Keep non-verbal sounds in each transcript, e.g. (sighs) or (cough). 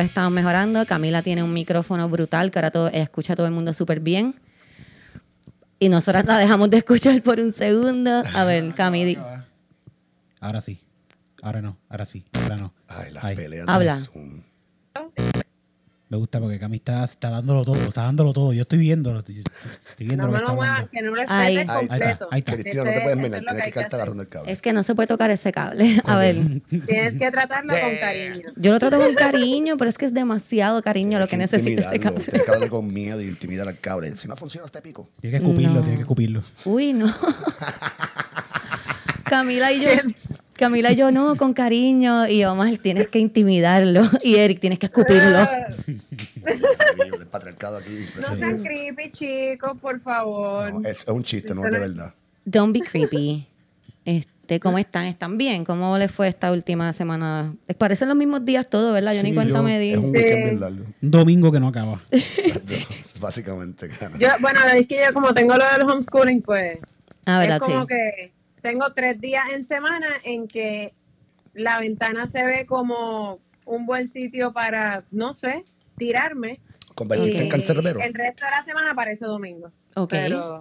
vez estamos mejorando. Camila tiene un micrófono brutal que ahora todo, ella escucha a todo el mundo súper bien. Y nosotras la dejamos de escuchar por un segundo. A ver, (laughs) Cami, Ahora sí. Ahora no. Ahora sí. Ahora no. Ay, las Ay. peleas Habla. de Zoom. Me gusta porque Cami está, está dándolo todo. Está dándolo todo. Yo estoy viéndolo. Estoy, estoy viendo No lo me que lo está muevas, hablando. que no lo Ahí. Ahí está, completo. ahí está. Cristina, no te puedes mirar, tienes que que hacer. agarrando el cable. es que no se puede tocar ese cable. (laughs) A ver, Tienes que tratarlo con cariño. yo lo trato con cariño, pero es que es demasiado cariño lo que Tienes necesita ese cable. Tienes que hablarle con (laughs) miedo y intimidar al cable. Si no funciona, este pico. Tiene que escupirlo, No. tiene que escupirlo. Uy, no. (laughs) Camila y yo. Camila y yo no, con cariño. Y Omar, tienes que intimidarlo. (laughs) Y Eric, tienes que escupirlo. (laughs) Increíble, El patriarcado aquí. No sean creepy, chicos, por favor. No, es, es un chiste, no es de verdad. Don't be creepy. Este, ¿Cómo están? ¿Están bien? ¿Cómo les fue esta última semana? Les parecen los mismos días todos, ¿verdad? Yo ni cuenta yo- me di. Es un weekend bien largo. Un domingo que no acaba. (laughs) Exacto. Básicamente, cara. Yo, bueno, es que yo como tengo lo del homeschooling, pues Ah, es ¿verdad? Sí. como que tengo tres días en semana en que la ventana se ve como un buen sitio para, no sé, tirarme. Convertirte en cancerbero. El resto de la semana parece domingo. Ok. Pero,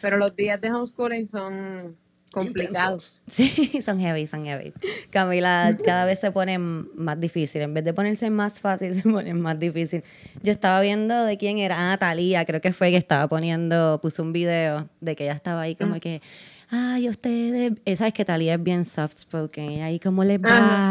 pero los días de homeschooling son complicados. Sí, (laughs) son heavy, son heavy. Camila cada vez se pone más difícil. En vez de ponerse más fácil, (laughs) se pone más difícil. Yo estaba viendo de quién era. Ah, Talía, creo que fue que estaba poniendo, puso un video de que ella estaba ahí como que, ay, ustedes, eh, sabes que Talía es bien soft spoken. Y ahí como les va,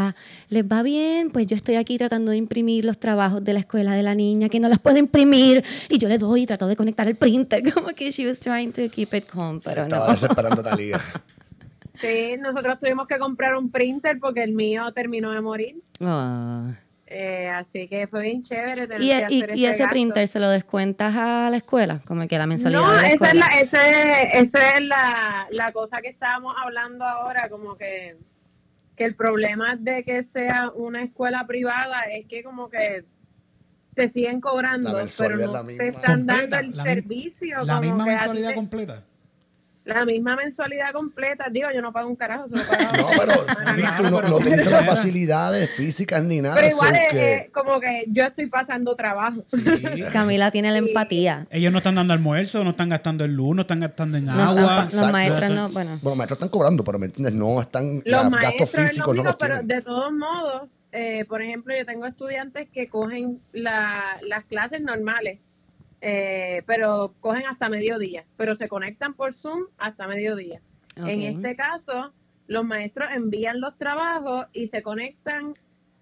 Ajá. les va bien, pues yo estoy aquí tratando de imprimir los trabajos de la escuela de la niña que no las puedo imprimir. Y yo le doy y trato de conectar el printer. (laughs) Como que she was trying to keep it calm, Se pero estaba no. desesperando Talía. Sí, nosotros tuvimos que comprar un printer porque el mío terminó de morir. Ah. Eh, así que fue bien chévere tener Y, que y- hacer y ese ese gasto. printer se lo descuentas a la escuela, como que la mensualidad No, de la esa es, escuela. la, ese, esa es la, la cosa que estábamos hablando ahora, como que, que el problema de que sea una escuela privada es que como que te siguen cobrando, La pero mensualidad no es la te están Completa, dando el la servicio. La como misma que mensualidad te- completa. La misma mensualidad completa. Digo, yo no pago un carajo, se lo pago. No, pero tú no, no utilizas las facilidades físicas ni nada. Pero igual es, que- como que yo estoy pasando trabajo. Sí. (laughs) Camila tiene la empatía. Ellos no están dando almuerzo, no están gastando en luz, no están gastando en No, agua. los, Exacto. maestros no, bueno. Bueno, los maestros están cobrando, pero ¿me entiendes? No están. Los gastos es lo físicos no los pero tienen. de todos modos, eh, por ejemplo, yo tengo estudiantes que cogen la- las clases normales, eh, pero cogen hasta mediodía, pero se conectan por Zoom hasta mediodía. En este caso, los maestros envían los trabajos y se conectan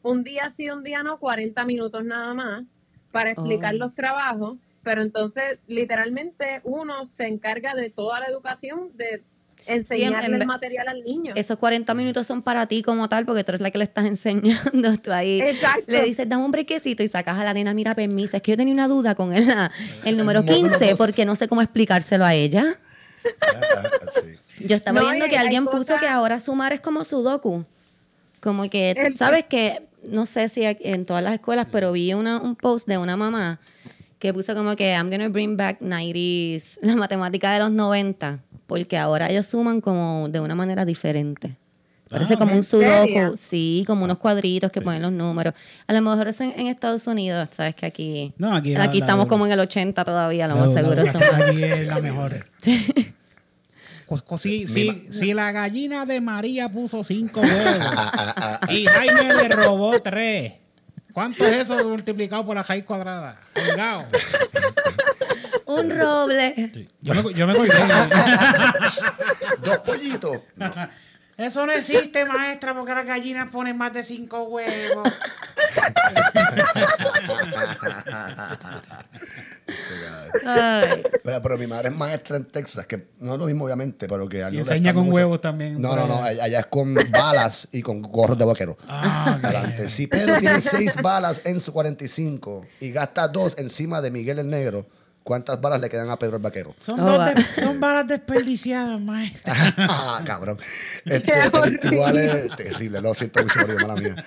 un día sí, un día no, 40 minutos nada más para explicar Oh. los trabajos, pero entonces literalmente uno se encarga de toda la educación, de enseñarle en el material al niño. Esos 40 minutos son para ti como tal, porque tú eres la que le estás (laughs) enseñando. Tú ahí Exacto. le dices, dame un brequecito y sacas a la nena, mira, permiso. Es que yo tenía una duda con el, el número módulo 15 dos. porque no sé cómo explicárselo a ella. Ah, ah, sí. Yo estaba No, viendo que alguien puso que ahora sumar es como sudoku. Como que, El- ¿sabes que No sé si en todas las escuelas, pero vi una, un post de una mamá que puso como que I'm gonna bring back 90s, (laughs) la matemática de los 90, porque ahora ellos suman como de una manera diferente. Parece Ah, como ¿en un serio? sudoku, sí, como unos cuadritos que ponen los números. A lo mejor es en, en Estados Unidos, sabes que aquí, No, aquí la- la- estamos la- como en el 80 todavía, lo más la seguro. aquí es la mejor. (laughs) Co- Si, si- si la gallina de María puso cinco huevos (laughs) y Jaime le robó tres, ¿cuánto es eso multiplicado por la raíz cuadrada? Un roble. Yo me, yo me. (laughs) Dos pollitos. No. Eso no existe, maestra, porque las gallinas ponen más de cinco huevos. (laughs) Ay. Pero, pero mi madre es maestra en Texas, que no es lo mismo, obviamente, pero que algo Y enseña con mucho- huevos también. No, no, no. allá. Allá es con balas y con gorros de vaquero. Ah. Adelante. Sí, pero tiene seis balas en su 45 y gasta dos encima de Miguel el Negro. ¿Cuántas balas le quedan a Pedro el Vaquero? Son, Oh, de- son balas desperdiciadas, maestra. (laughs) ah, cabrón. Este, horrible. igual es terrible, lo siento mucho, Mario, mala mía.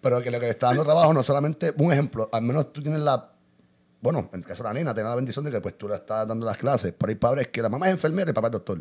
Pero que lo que le está dando trabajo no solamente, un ejemplo, al menos tú tienes la, bueno, en el caso de la nena, tienes la bendición de que pues tú le estás dando las clases, pero hay padres que la mamá es enfermera y el papá es doctor.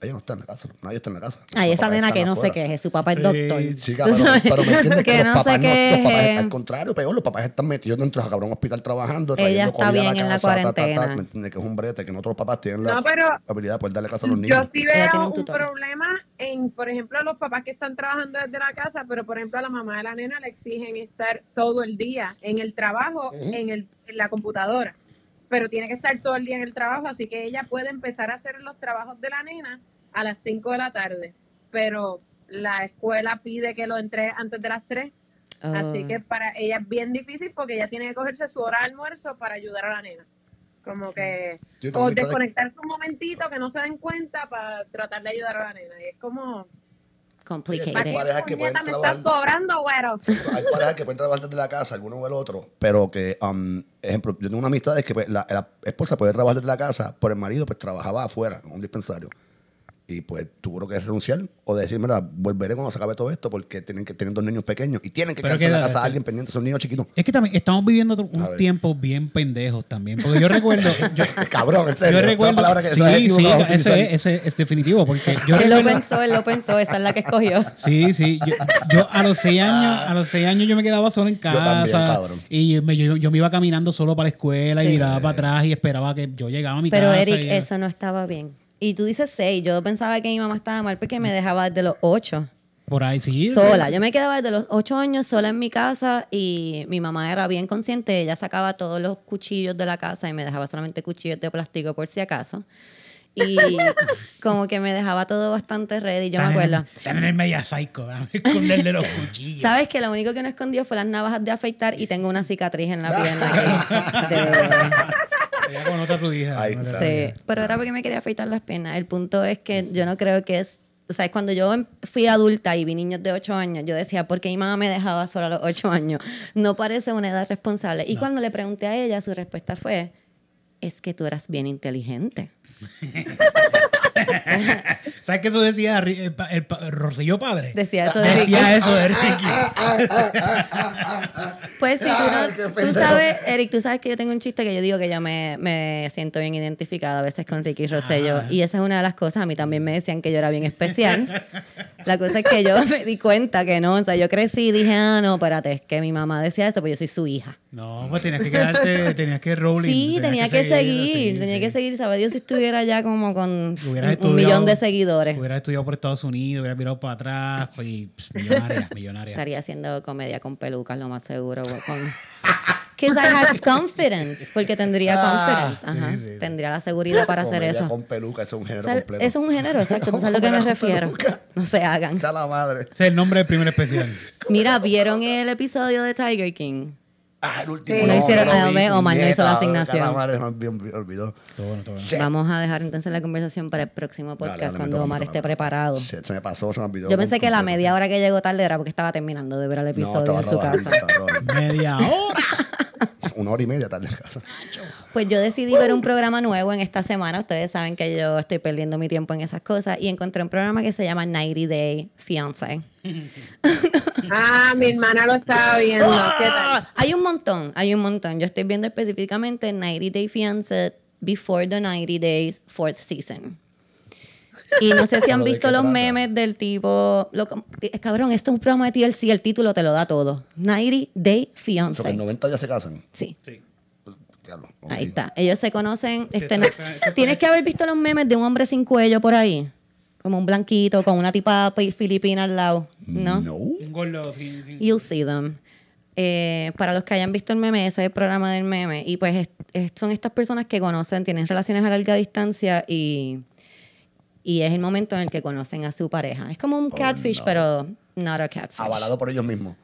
Ella no está en la casa, nadie está en la casa. Ay, esa nena están que no se afuera. queje, su papá es Sí, doctor. Chica, (laughs) pero, me entiendes que, que los, no papás se no, los papás, queje. al contrario, peor, los papás están metidos dentro de cabrón hospital trabajando, Ella trayendo está comida a bien en la casa, ta, ta, ta, cuarentena. ¿me entiendes? Que es un brete, que no todos los papás tienen la No, pero habilidad de poder darle casa a los Yo niños. sí Ella tiene veo un problema en, por ejemplo, los papás que están trabajando desde la casa, pero por ejemplo a la mamá de la nena le exigen estar todo el día en el trabajo, en, el, en la computadora, pero tiene que estar todo el día en el trabajo, así que ella puede empezar a hacer los trabajos de la nena a las 5 de la tarde, pero la escuela pide que lo entregue antes de las 3, así Oh. que para ella es bien difícil porque ella tiene que cogerse su hora de almuerzo para ayudar a la nena. Como que o desconectarse un momentito que no se den cuenta para tratar de ayudar a la nena. Y es como, Complicated. Hay parejas que pueden trabajar- estás cobrando, güero. (laughs) Hay parejas que pueden trabajar desde la casa, alguno o el otro, pero que, um, ejemplo, yo tengo una amistad de que pues, la, la esposa puede trabajar desde la casa, pero el marido pues trabajaba afuera, en un dispensario. Y pues tuvo que renunciar o decir, mira, volveré cuando se acabe todo esto porque tienen que tener dos niños pequeños y tienen que Pero quedarse que en la casa a alguien pendiente, son niños chiquitos. Es que también estamos viviendo ver. tiempos bien pendejos también. Porque yo recuerdo. (laughs) yo, Cabrón, en serio. yo esa recuerdo. palabra que- sí, sí, ese, ese es definitivo. Porque yo Él lo pensó, él lo pensó, esa es la que escogió. (laughs) Sí, sí. Yo, yo a los seis años, a los seis años yo me quedaba solo en casa. también, cabrón. y me- yo, yo me iba caminando solo para la escuela y Sí. miraba para atrás y esperaba que yo llegaba a mi Pero casa. Eric, y- eso no estaba bien. Y tú dices seis. Yo pensaba que mi mamá estaba mal porque me dejaba desde los ocho. Por ahí, sí. Sola. Yo me quedaba desde los ocho años sola en mi casa y mi mamá era bien consciente. Ella sacaba todos los cuchillos de la casa y me dejaba solamente cuchillos de plástico por si acaso. Y (laughs) como que me dejaba todo bastante ready. Yo me acuerdo. Están en el media psycho, déjame esconderle los cuchillos. ¿Sabes que Lo único que no escondió fue las navajas de afeitar y tengo una cicatriz en la pierna. (laughs) conoce a su hija. Ahí ¿no? está. Sí, pero era porque me quería afeitar las piernas. El punto es que yo no creo que es... O sea, cuando yo em- fui adulta y vi niños de 8 años, yo decía, ¿por qué mi mamá me dejaba sola a los 8 años? No parece una edad responsable. Y cuando le pregunté a ella, su respuesta fue, es que tú eras bien inteligente. (laughs) ¿Sabes qué eso decía Ri- el, pa- el pa- Rosselló padre? Decía eso de Ricky. Decía eso de Ricky. Pues sí, tú, no- tú sabes, Eric, tú sabes que yo tengo un chiste que yo digo que yo me, me siento bien identificada a veces con Ricky Rosselló. Y esa es una de las cosas. A mí también me decían que yo era bien especial. La cosa es que yo me di cuenta que no. O sea, yo crecí y dije, ah, no, espérate, es que mi mamá decía eso, pues yo soy su hija. No, pues tenías que quedarte, tenías que rolling. Sí, tenía que seguir, tenía sí. que seguir. Sabe Dios si estuviera ya como con un, millón de seguidores. Hubieras estudiado por Estados Unidos, hubieras mirado para atrás, pues, y pss, millonaria, (laughs) millonaria. Estaría haciendo comedia con pelucas, lo más seguro. o Con... (laughs) Because I have confidence. Porque tendría Ah, confidence. Ajá. sí, sí. Tendría la seguridad para hacer eso. Con peluca, es un O género sea, completo. eso es un género, exacto. ¿Tú (laughs) sabes a lo que me refiero? peluca. No se hagan. Echa la madre. Ese es el nombre del primer especial. Mira, ¿vieron el episodio de Tiger King? Ah, el último. Sí. No hicieron- ah, vi, Omar no hizo la asignación. la madre, me olvidó-. Todo bueno, todo bueno. Vamos a dejar entonces la conversación para el próximo podcast Dale, dale, me cuando Omar esté preparado. Shit, se me pasó, se me olvidó. Yo pensé que la media hora que llegó tarde era porque estaba terminando de ver el No, episodio en su casa. Media hora. (laughs) Una hora y media tarde. Pues yo decidí ver un programa nuevo en esta semana. Ustedes saben que yo estoy perdiendo mi tiempo en esas cosas. Y encontré un programa que se llama 90 Day Fiancé. (laughs) Ah, mi hermana lo estaba viendo. ¿Qué tal? Hay un montón, hay un montón. Yo estoy viendo específicamente 90 Day Fiancé Before the 90 Days Fourth Season. Y no sé si (laughs) han ¿Pero de visto los trata? memes del tipo. lo- cabrón, esto es un programa de TLC, el título te lo da todo. 90 Day O sea, que Fiancé. en 90 ya se casan. Sí. Sí. Diablo, ok. Ahí está. Ellos se conocen. Este, está- Tienes que haber visto los memes de un hombre sin cuello por ahí. Como un blanquito con una tipa pi- filipina al lado. ¿No? No. Un gordo sin, sin- You'll see them. Eh, para los que hayan visto el meme, ese es el programa del meme. Y pues es- es- son estas personas que conocen, tienen relaciones a larga distancia y, y es el momento en el que conocen a su pareja. Es como un catfish, pero not a catfish. Avalado por ellos mismos.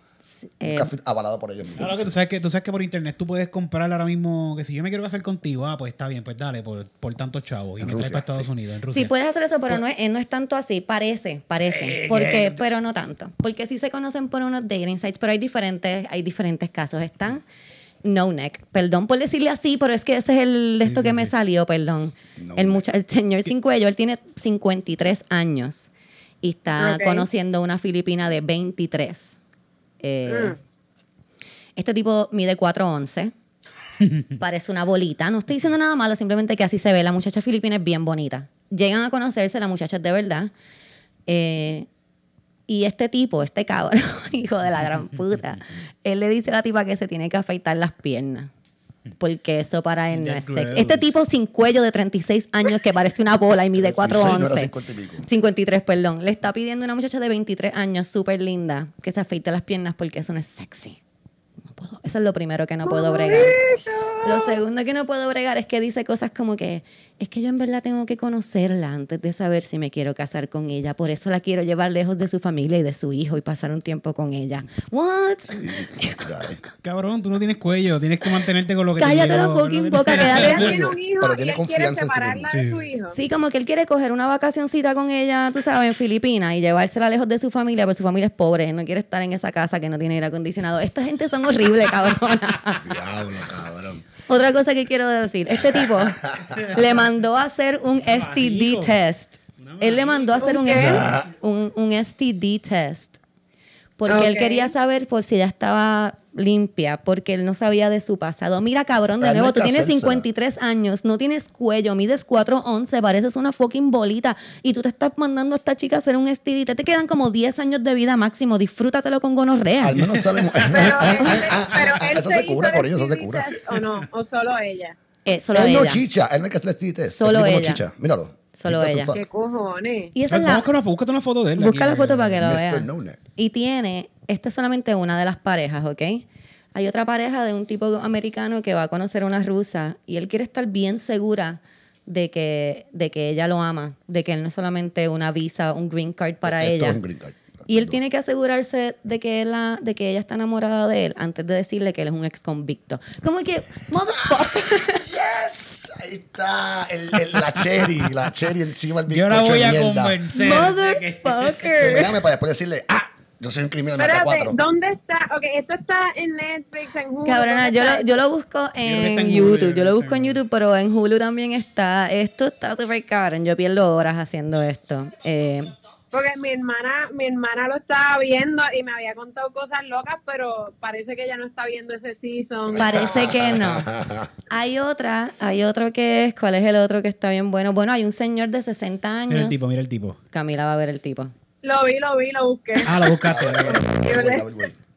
Eh, Un café avalado por ellos mismos. Claro que tú sabes que tú sabes que por internet tú puedes comprar ahora mismo que si yo me quiero casar contigo, ah, pues está bien, pues dale, por, por tantos chavos. Y En me traes Rusia, para Estados sí. Unidos, en Rusia. Sí, puedes hacer eso, pero no es, eh, no es tanto así. Parece, parece. Eh, porque, eh, pero no tanto. Porque sí se conocen por unos dating sites, pero hay diferentes, hay diferentes casos. Están no neck. Perdón por decirle así, pero es que ese es el de esto sí, que me salió, perdón. No el, mucha- el señor sin cuello, él tiene 53 años y está conociendo una filipina de 23. Eh, Este tipo mide 4'11". (laughs) Parece una bolita. No estoy diciendo nada malo, simplemente que así se ve. La muchacha filipina es bien bonita. llegan a conocerse, la muchacha es de verdad. Eh, y este tipo, este cabrón, (laughs) hijo de la gran puta, (laughs) él le dice a la tipa que se tiene que afeitar las piernas. Porque eso para él no es sexy. Este tipo sin cuello de 36 años que parece una bola y mide 36, no era 4'11. 50 y pico. 53, perdón. Le está pidiendo a una muchacha de 23 años, súper linda, que se afeite las piernas porque eso no es sexy. No puedo. Eso es lo primero que no puedo bregar. Lo segundo que no puedo bregar es que dice cosas como que es que yo en verdad tengo que conocerla antes de saber si me quiero casar con ella. Por eso la quiero llevar lejos de su familia y de su hijo y pasar un tiempo con ella. What? Cabrón, tú no tienes cuello, tienes que mantenerte con lo que Cállate te la llegó, fucking con lo que boca, te- quédate tiene un hijo Pero y tiene él quiere confianza en sí de su hijo. Sí, como que él quiere coger una vacacioncita con ella, tú sabes, en Filipinas y llevársela lejos de su familia, pero su familia es pobre, él no quiere estar en esa casa que no tiene aire acondicionado. Esta gente son horribles, (laughs) cabrona. Diablo, cabrón. Otra cosa que quiero decir, este tipo le mandó a hacer un STD test. Él le mandó a hacer un, ¿Un STD test. Porque él quería saber por si ella estaba limpia, porque él no sabía de su pasado. Mira, cabrón, de Pero nuevo, tú tienes hacérsela. 53 años, no tienes cuello, mides 4'11, pareces una fucking bolita, y tú te estás mandando a esta chica a hacer un STD. Te, te quedan como 10 años de vida máximo, disfrútatelo con gonorrea. Al menos sabemos. (laughs) Pero, él, pero él eso se, se cura por el ellos, eso se cura. ¿O no? ¿O solo ella? Eh, solo Él no ella. chicha, él no hay que hacer el STD test. Solo no ella. chicha, míralo. Solo ella. ¿Qué cojones? Y esa es la, Busca una, búscate una foto de él. Busca aquí, la foto para que lo vean. Y tiene, esta es solamente una de las parejas, ¿ok? Hay otra pareja de un tipo americano que va a conocer a una rusa y él quiere estar bien segura de que, de que ella lo ama, de que él no es solamente una visa, un green card para Esto ella. es un green card. Y él tiene que asegurarse de que, la- de que ella está enamorada de él antes de decirle que él es un ex convicto. Como que, motherfucker. (laughs) Yes, ahí está el, el- la cherry, la cherry encima del Yo la bizcocho voy a mierda. convencer. que- Motherfucker. Déjame para después decirle, ah, yo soy un criminal mata Espérate, cuatro. ¿dónde está? Ok, esto está en Netflix, en Hulu. Cabrona, ¿dónde yo lo, yo lo busco en en Hulu, yo YouTube. Yo lo busco en YouTube, pero en Hulu también está. Esto está súper cabrón. Yo pierdo horas haciendo esto. Eh, Porque mi hermana, mi hermana lo estaba viendo y me había contado cosas locas, pero parece que ella no está viendo ese season. parece que no. (laughs) Hay otra, hay otro que es. ¿Cuál es el otro que está bien bueno? Bueno, hay un señor de 60 Mira años. el tipo, mira el tipo. Camila va a ver el tipo. Lo vi, lo vi, lo busqué. Ah, la buscaste.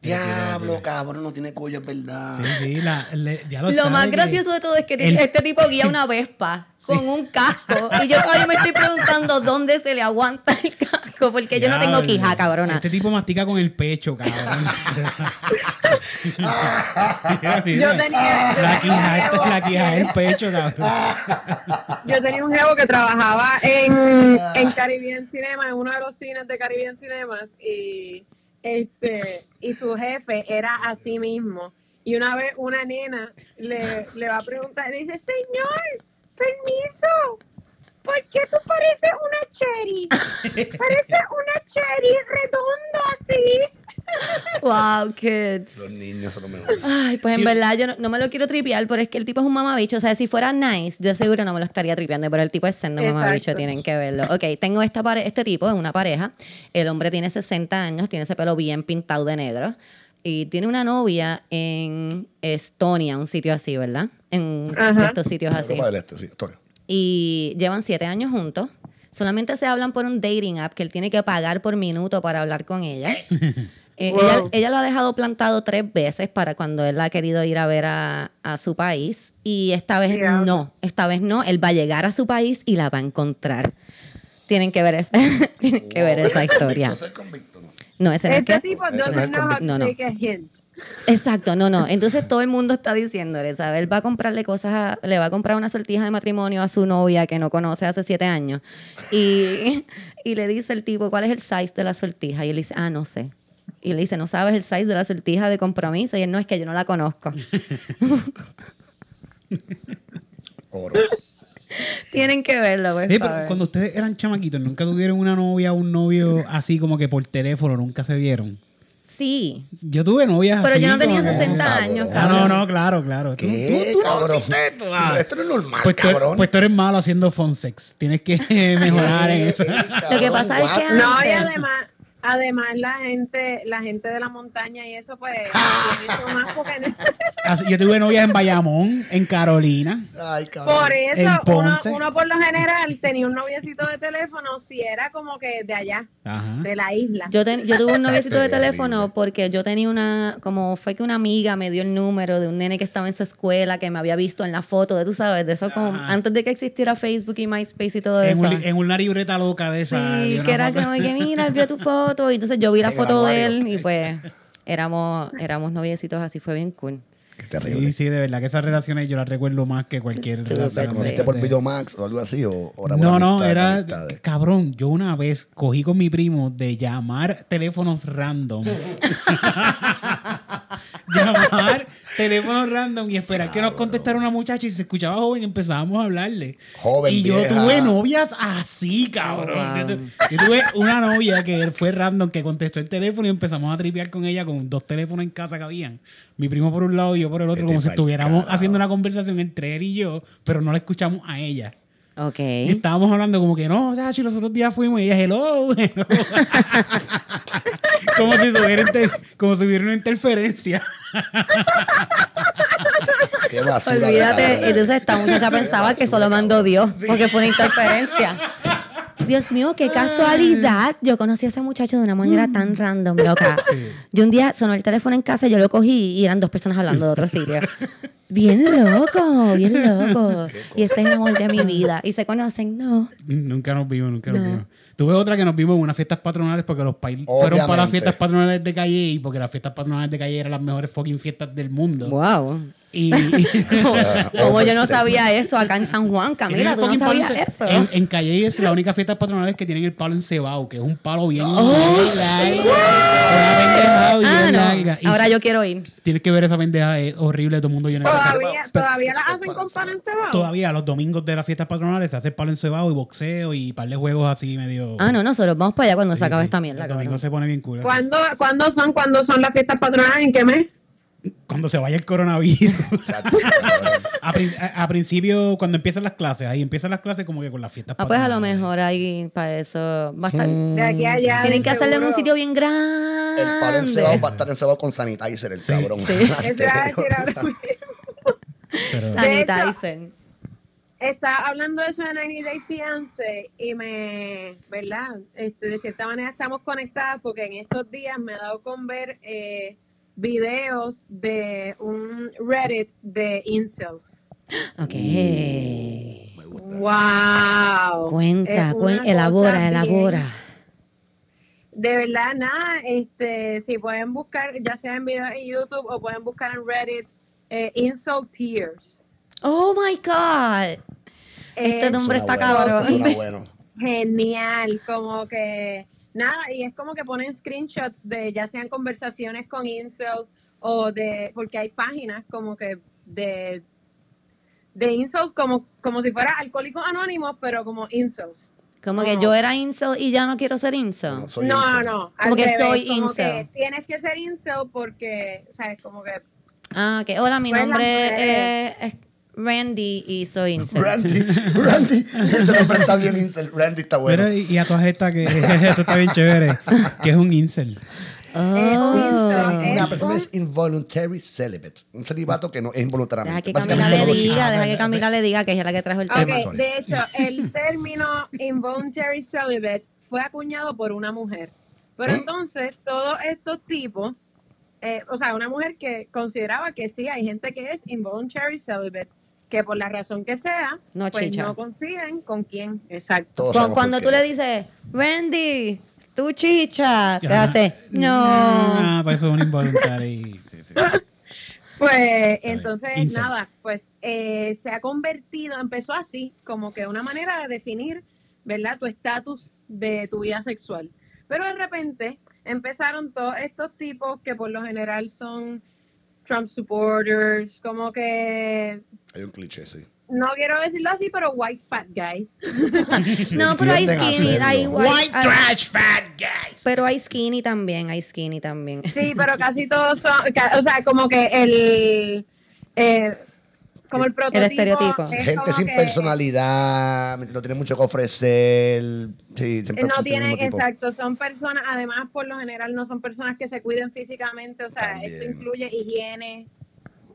Diablo, cabrón, no tiene cuello, es verdad. Sí, sí, la, le- ya lo más gracioso de todo es que el- este tipo guía (laughs) una Vespa con un casco. Y yo todavía me estoy preguntando dónde se le aguanta el casco, porque yo no tengo quija, cabrona. Este tipo mastica con el pecho, cabrón. Mira, (laughs) mira. Yo tenía- la quija, un la quija del pecho, cabrón. (laughs) Yo tenía un jevo que trabajaba en, en Caribbean Cinema, en uno de los cines de Caribbean Cinemas, y este y su jefe era así mismo. Y una vez una nena le, le va a preguntar, le dice, señor, permiso, ¿por qué tú pareces una cherry? (laughs) Pareces una cherry redondo así. Wow, kids. Los niños son los mejores. Ay, pues Sí. en verdad yo no, no me lo quiero tripear, pero es que el tipo es un mamabicho. O sea, si fuera nice, yo seguro no me lo estaría tripeando, pero el tipo es siendo Exacto. mamabicho, tienen que verlo. Ok, tengo esta pare este tipo, es una pareja. El hombre tiene 60 años, tiene ese pelo bien pintado de negro. Y tiene una novia en Estonia, un sitio así, ¿verdad? En Ajá. estos sitios así. Europa del Este, sí, Antonio. Y llevan siete años juntos. Solamente se hablan por un dating app que él tiene que pagar por minuto para hablar con ella. (laughs) Eh, Wow. ella, ella lo ha dejado plantado tres veces para cuando él ha querido ir a ver a, a su país. Y esta vez no. Esta vez no. Él va a llegar a su país y la va a encontrar. Tienen que ver, esa, (laughs) tienen que ver esa historia. No convicto, no. No, ese no es Este que- tipo Eso no no, no. hint. Exacto, no, no. Entonces todo el mundo está diciéndole, ¿sabes? Él va a comprarle cosas, a- le va a comprar una sortija de matrimonio a su novia que no conoce hace siete años. Y, (laughs) y le dice el tipo, ¿cuál es el size de la sortija? Y él dice, ah, no sé. Y le dice, ¿no sabes el size de la sortija de compromiso? Y él, no, es que yo no la conozco. (laughs) Oro. (laughs) Tienen que verlo, pues. Sí, pero cuando ustedes eran chamaquitos, nunca tuvieron una novia o un novio así como que por teléfono, nunca se vieron. Sí, Yo tuve novias pero así. yo no tenía como que- 60 cabrón. años, Ah, cabrón. no, no, claro, claro. Tú- ¿Qué, tú- tú no cabrón? esto, ah. Esto no es normal, Pues tú, cabrón. pues tú eres malo haciendo phone sex. Tienes que (laughs) mejorar en eso. Lo que pasa es que No, y además, Además, la gente, la gente de la montaña y eso, pues, (laughs) eso más porque (laughs) Yo tuve novias en Bayamón, en Carolina. Ay, cabrón. por eso En uno, Ponce. uno por lo general tenía un noviecito de teléfono si era como que de allá, Ajá. de la isla. Yo, ten- yo tuve un noviecito de teléfono porque yo tenía una, como fue que una amiga me dio el número de un nene que estaba en su escuela, que me había visto en la foto de, tú sabes, de eso como Ajá. antes de que existiera Facebook y MySpace y todo En, eso. un en una libreta loca de esa. Sí, que era como que mira, vio tu foto. (laughs) Y entonces yo vi la foto de él y pues éramos, éramos noviecitos así, fue bien cool. Qué terrible. Sí, sí, de verdad que esas relaciones yo las recuerdo más que cualquier Estúpido. O sea, relación. ¿conociste por Videomax o algo así? O, o era por No, no, amistad, era amistades? cabrón. Yo una vez cogí con mi primo de llamar teléfonos random. (laughs) (laughs) llamar teléfonos random y esperar que nos contestara una muchacha y se escuchaba joven empezábamos a hablarle. Joven, y yo vieja. tuve novias así, cabrón. Oh, yo, tu- yo tuve una novia que fue random que contestó el teléfono y empezamos a tripear con ella con dos teléfonos en casa que habían. Mi primo por un lado y yo por el otro, como si estuviéramos carajo. haciendo una conversación entre él y yo, pero no la escuchamos a ella. Ok. Y estábamos hablando como que no, Sachi, los otros días fuimos y ella, hello, (laughs) hello. Como si hubiera inter- como si hubiera una interferencia. Qué basura. Olvídate. Entonces esta muchacha pensaba que solo mandó. Dios, porque fue una interferencia. Dios mío, qué casualidad. Yo conocí a ese muchacho de una manera tan random, loca. Yo un día sonó el teléfono en casa, yo lo cogí y eran dos personas hablando de otro sitio. Bien loco, bien loco. Y ese es el amor de mi vida. Y se conocen, no. Nunca nos vimos, nunca nos No. vimos. Tuve otra que nos vimos en unas fiestas patronales porque los países fueron para las fiestas patronales de Calle y porque las fiestas patronales de Calle eran las mejores fucking fiestas del mundo. Wow. Y, Como, (laughs) (laughs) yo no sabía eso acá en San Juan, Camila, tú no palo sabías eso. En, en Calle es la única fiesta patronal que tienen el palo encebado, que es un palo bien Oh, largo, una pendejada bien Ah, larga. Y no. Ahora yo quiero ir. Tienes que ver esa pendeja, es horrible, todo el mundo lleno de Todavía, todavía la hacen con pan encebado. Todavía los domingos de las fiestas patronales se hace palo encebado y boxeo y par de juegos así medio. Ah, no, nosotros vamos para allá cuando Sí, se acabe sí. esta mierda. El domingo cabrón. se pone bien cool. ¿Cuándo, ¿Cuándo son? ¿Cuándo son las fiestas patronales? ¿En qué mes? Cuando se vaya el coronavirus. A, prin- a- a principio, cuando empiezan las clases, ahí empiezan las clases como que con las fiestas Ah, pues a lo mejor ahí para eso va a estar. De aquí a allá. Tienen que hacerlo en un sitio bien grande. El palo encebado va a estar encebado con sanitizer, el cabrón. (laughs) (laughs) Mismo. Pero- Sanitizer. Estaba hablando de eso de 90 Day Fiance y me, ¿verdad? Este, de cierta manera estamos conectadas porque en estos días me he dado con ver eh, videos de un Reddit de incels. Ok. ¡Wow! Cuenta, Es cuen- elabora, elabora. De verdad, nada, este, si pueden buscar, ya sea en videos en YouTube o pueden buscar en Reddit, eh, Insult Tears. Oh my God. Este Es nombre está bueno, cabrón. Bueno. (laughs) genial, como que nada, y es como que ponen screenshots de ya sean conversaciones con incels o de, porque hay páginas como que de, de incels como, como si fuera alcohólicos anónimos, pero como incels. Como que No. yo era incel y ya no quiero ser incel. No, soy no, incel. no, al Como que revés, soy como incel. que tienes que ser incel porque, sabes, como que Ah, ok. Hola, mi Pues nombre es Randy y soy incel. Randy, Randy, ese nombre está bien incel. Randy está bueno. Pero, y y a todas estas que (laughs) esto está bien chévere, que es un incel. Oh. incel, Una persona es involuntary celibate. Un celibato que no es Deja involuntariamente. que Camila le diga, deja que Camila le diga que es la que trajo el Ok, tema. De hecho, el término involuntary celibate fue acuñado por una mujer. Pero ¿Eh? entonces, todos estos tipos, eh, o sea, una mujer que consideraba que sí, hay gente que es involuntary celibate, que por la razón que sea, No pues chicha. no consiguen con quién. Exacto. Cuando tú le dices, Randy, tú chicha, te Ajá. hace, no. Ah, pues eso es un involuntario. (laughs) Sí, sí. (laughs) Pues entonces, nada, pues eh, se ha convertido, empezó así, como que una manera de definir, ¿verdad?, tu estatus de tu vida sexual. Pero de repente empezaron todos estos tipos que por lo general son Trump supporters, como que, Hay un cliché, sí. no quiero decirlo así, pero white fat guys. (laughs) No, pero hay skinny, hay white, hay- trash fat guys. pero hay skinny también, hay skinny también. Sí, pero casi todos son, o sea, como que el... eh, como el prototipo. estereotipo. es Gente sin que- personalidad, no tiene mucho que ofrecer. Sí, siempre No tiene el tienen, exacto, son personas, además por lo general no son personas que se cuiden físicamente, o sea, También. esto incluye higiene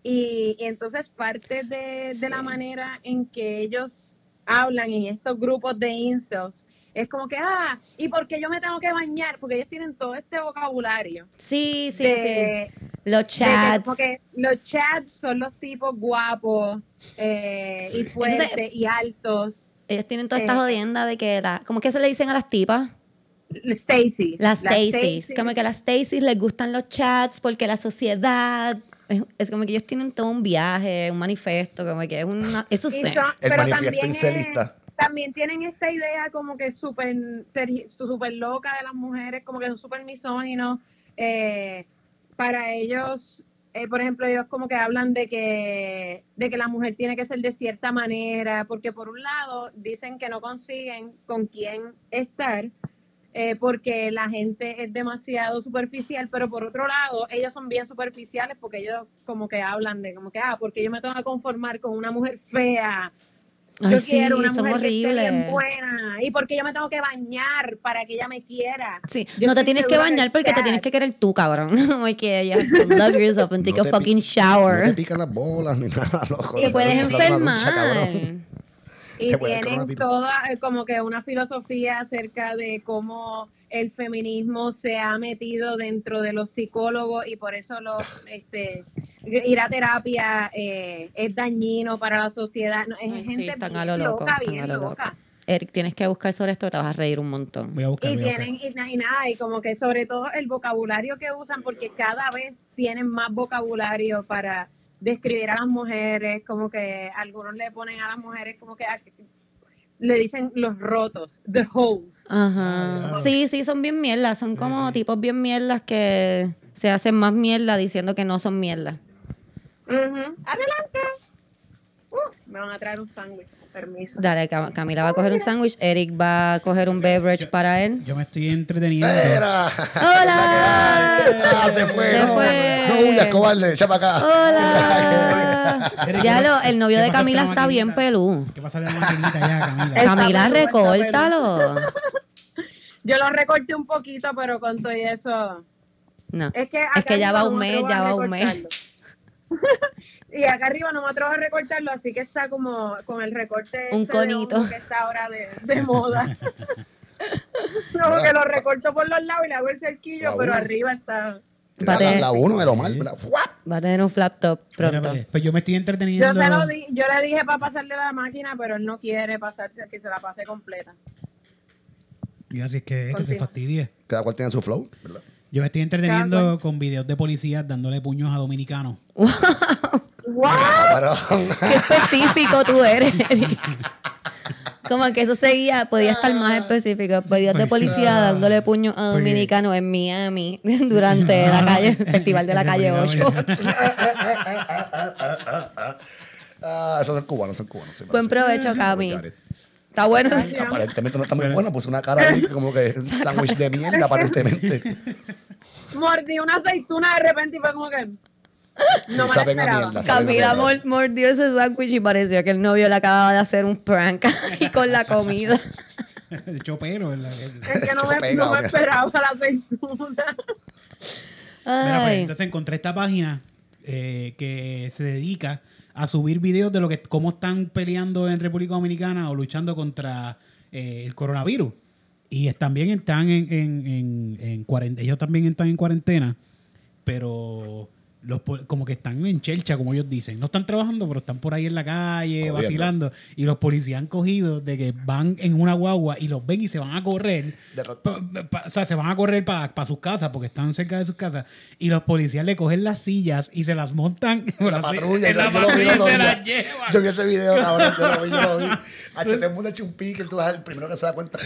y, y entonces parte de, de la Sí. manera en que ellos hablan en estos grupos de incels es como que, ah, ¿y por qué yo me tengo que bañar? Porque ellos tienen todo este vocabulario. Sí, sí, de- sí. Los que chats. como que los chats son los tipos guapos eh, y Sí. fuertes y altos. Ellos tienen toda esta Eh, jodienda de que, la, ¿cómo es que se le dicen a las tipas? Stacy. Las Stacys. Como que a las Stacys les gustan los chats porque la sociedad. Es, es como que ellos tienen todo un viaje, un manifiesto, como que es una. Eso son- El pero manifiesto también, incelista. es- también tienen esta idea como que súper súper loca de las mujeres, como que son súper misóginos. Eh, para ellos, eh, por ejemplo, ellos como que hablan de que, de que la mujer tiene que ser de cierta manera, porque por un lado dicen que no consiguen con quién estar, eh, porque la gente es demasiado superficial, pero por otro lado, ellos son bien superficiales porque ellos como que hablan de como que, ah, porque yo me tengo que conformar con una mujer fea, Ay, yo sí, quiero una son mujer que esté bien horribles. buena, y porque yo me tengo que bañar para que ella me quiera. Sí, Yo no te tienes que bañar porque te tienes que querer tú, cabrón. (laughs) Que you have to love yourself and take No a fucking No shower. te pican las bolas ni (laughs) nada, loco. te puedes enfermar. (laughs) Y tienen toda eh, como que una filosofía acerca de cómo el feminismo se ha metido dentro de los psicólogos y por eso los, (laughs) este, ir a terapia eh, es dañino para la sociedad. No, es Ay, sí, gente están bien a lo loco, loca, están bien a lo loco. loca. Eric, tienes que buscar sobre esto, te vas a reír un montón. Voy a buscar, Y voy a buscar. tienen, y nada, y como que sobre todo el vocabulario que usan, porque cada vez tienen más vocabulario para describir a las mujeres, como que algunos le ponen a las mujeres como que a- le dicen los rotos, the holes. Ajá. Sí, sí, son bien mierdas. Son como tipos bien mierdas que se hacen más mierda diciendo que no son mierda. Ujú. Adelante. Uh, me van a traer un sándwich, permiso. Dale, Cam- Camila va a coger un sándwich, Eric va a coger un beverage para él. Yo me estoy entreteniendo. ¡Era! (laughs) ¡Hola! Ah, se fue. Se no, fue. No huyas, cobarde. Echa para acá. ¡Hola! (laughs) Eric, ya ¿qué- lo, el novio de Camila está bien pelú. ¿Qué pasa la maquinita ya, Camila? Está Camila, recórtalo. (laughs) Yo lo recorté un poquito, pero con todo y eso. No. Es que, Es que ya va un me mes, ya va un mes. Y acá arriba no me atrevo a recortarlo, así que está como con el recorte Un este de conito. que está ahora de, de moda. (laughs) como que lo recorto por los lados y le hago el cerquillo, La pero arriba está. La, Vale. la uno de lo mal. Va a tener un flap top Mira, pronto. pues, pues yo me estoy Yo, entreteniendo. se lo di- yo le dije para pasarle la máquina, pero él no quiere pasarse, que se la pase completa. Y así es que, que se Continúa. fastidie. Cada cual tiene su flow, ¿verdad? Yo me estoy entreteniendo con videos de policías dándole puños a dominicanos. (laughs) ¡Wow! (laughs) Qué específico tú eres. Eric. Como que eso seguía, podía estar más específico. Podías de policía dándole puño a dominicano en Miami (laughs) durante la calle, el festival de la (laughs) calle 8. ah, esos son cubanos, son cubanos. sí, Buen provecho, Cami. Está bueno. Aparentemente no está muy buena, pues una cara ahí como que un sándwich de mierda, aparentemente. Mordí una aceituna de repente y fue como que. Sí, No la saben a mierda. a Camila mor- mordió ese sándwich y pareció que el novio le acababa de hacer un prank ahí con la comida. De hecho, pero. ¿verdad? Es que no me, no me esperaba la aceituna. Mira, pues, entonces encontré esta página eh, que se dedica a subir videos de lo que cómo están peleando en República Dominicana o luchando contra eh, el coronavirus. Y también están en, en, en, en cuarentena. Ellos también están en cuarentena, pero los, como que están en chelcha, como ellos dicen. No están trabajando, pero están por ahí en la calle, vacilando. Y los policías han cogido de que van en una guagua y los ven y se van a correr. Pa- pa- o sea, se van a correr para sus casas porque están cerca de sus casas y los policías le cogen las sillas y se las montan en (laughs) La patrulla, en la yo patrulla el y otro se las llevan. Yo vi ese video, cabrón, yo lo vi, yo lo vi. Hacho, todo el mundo ha hecho un pique, tú vas el primero que se da cuenta.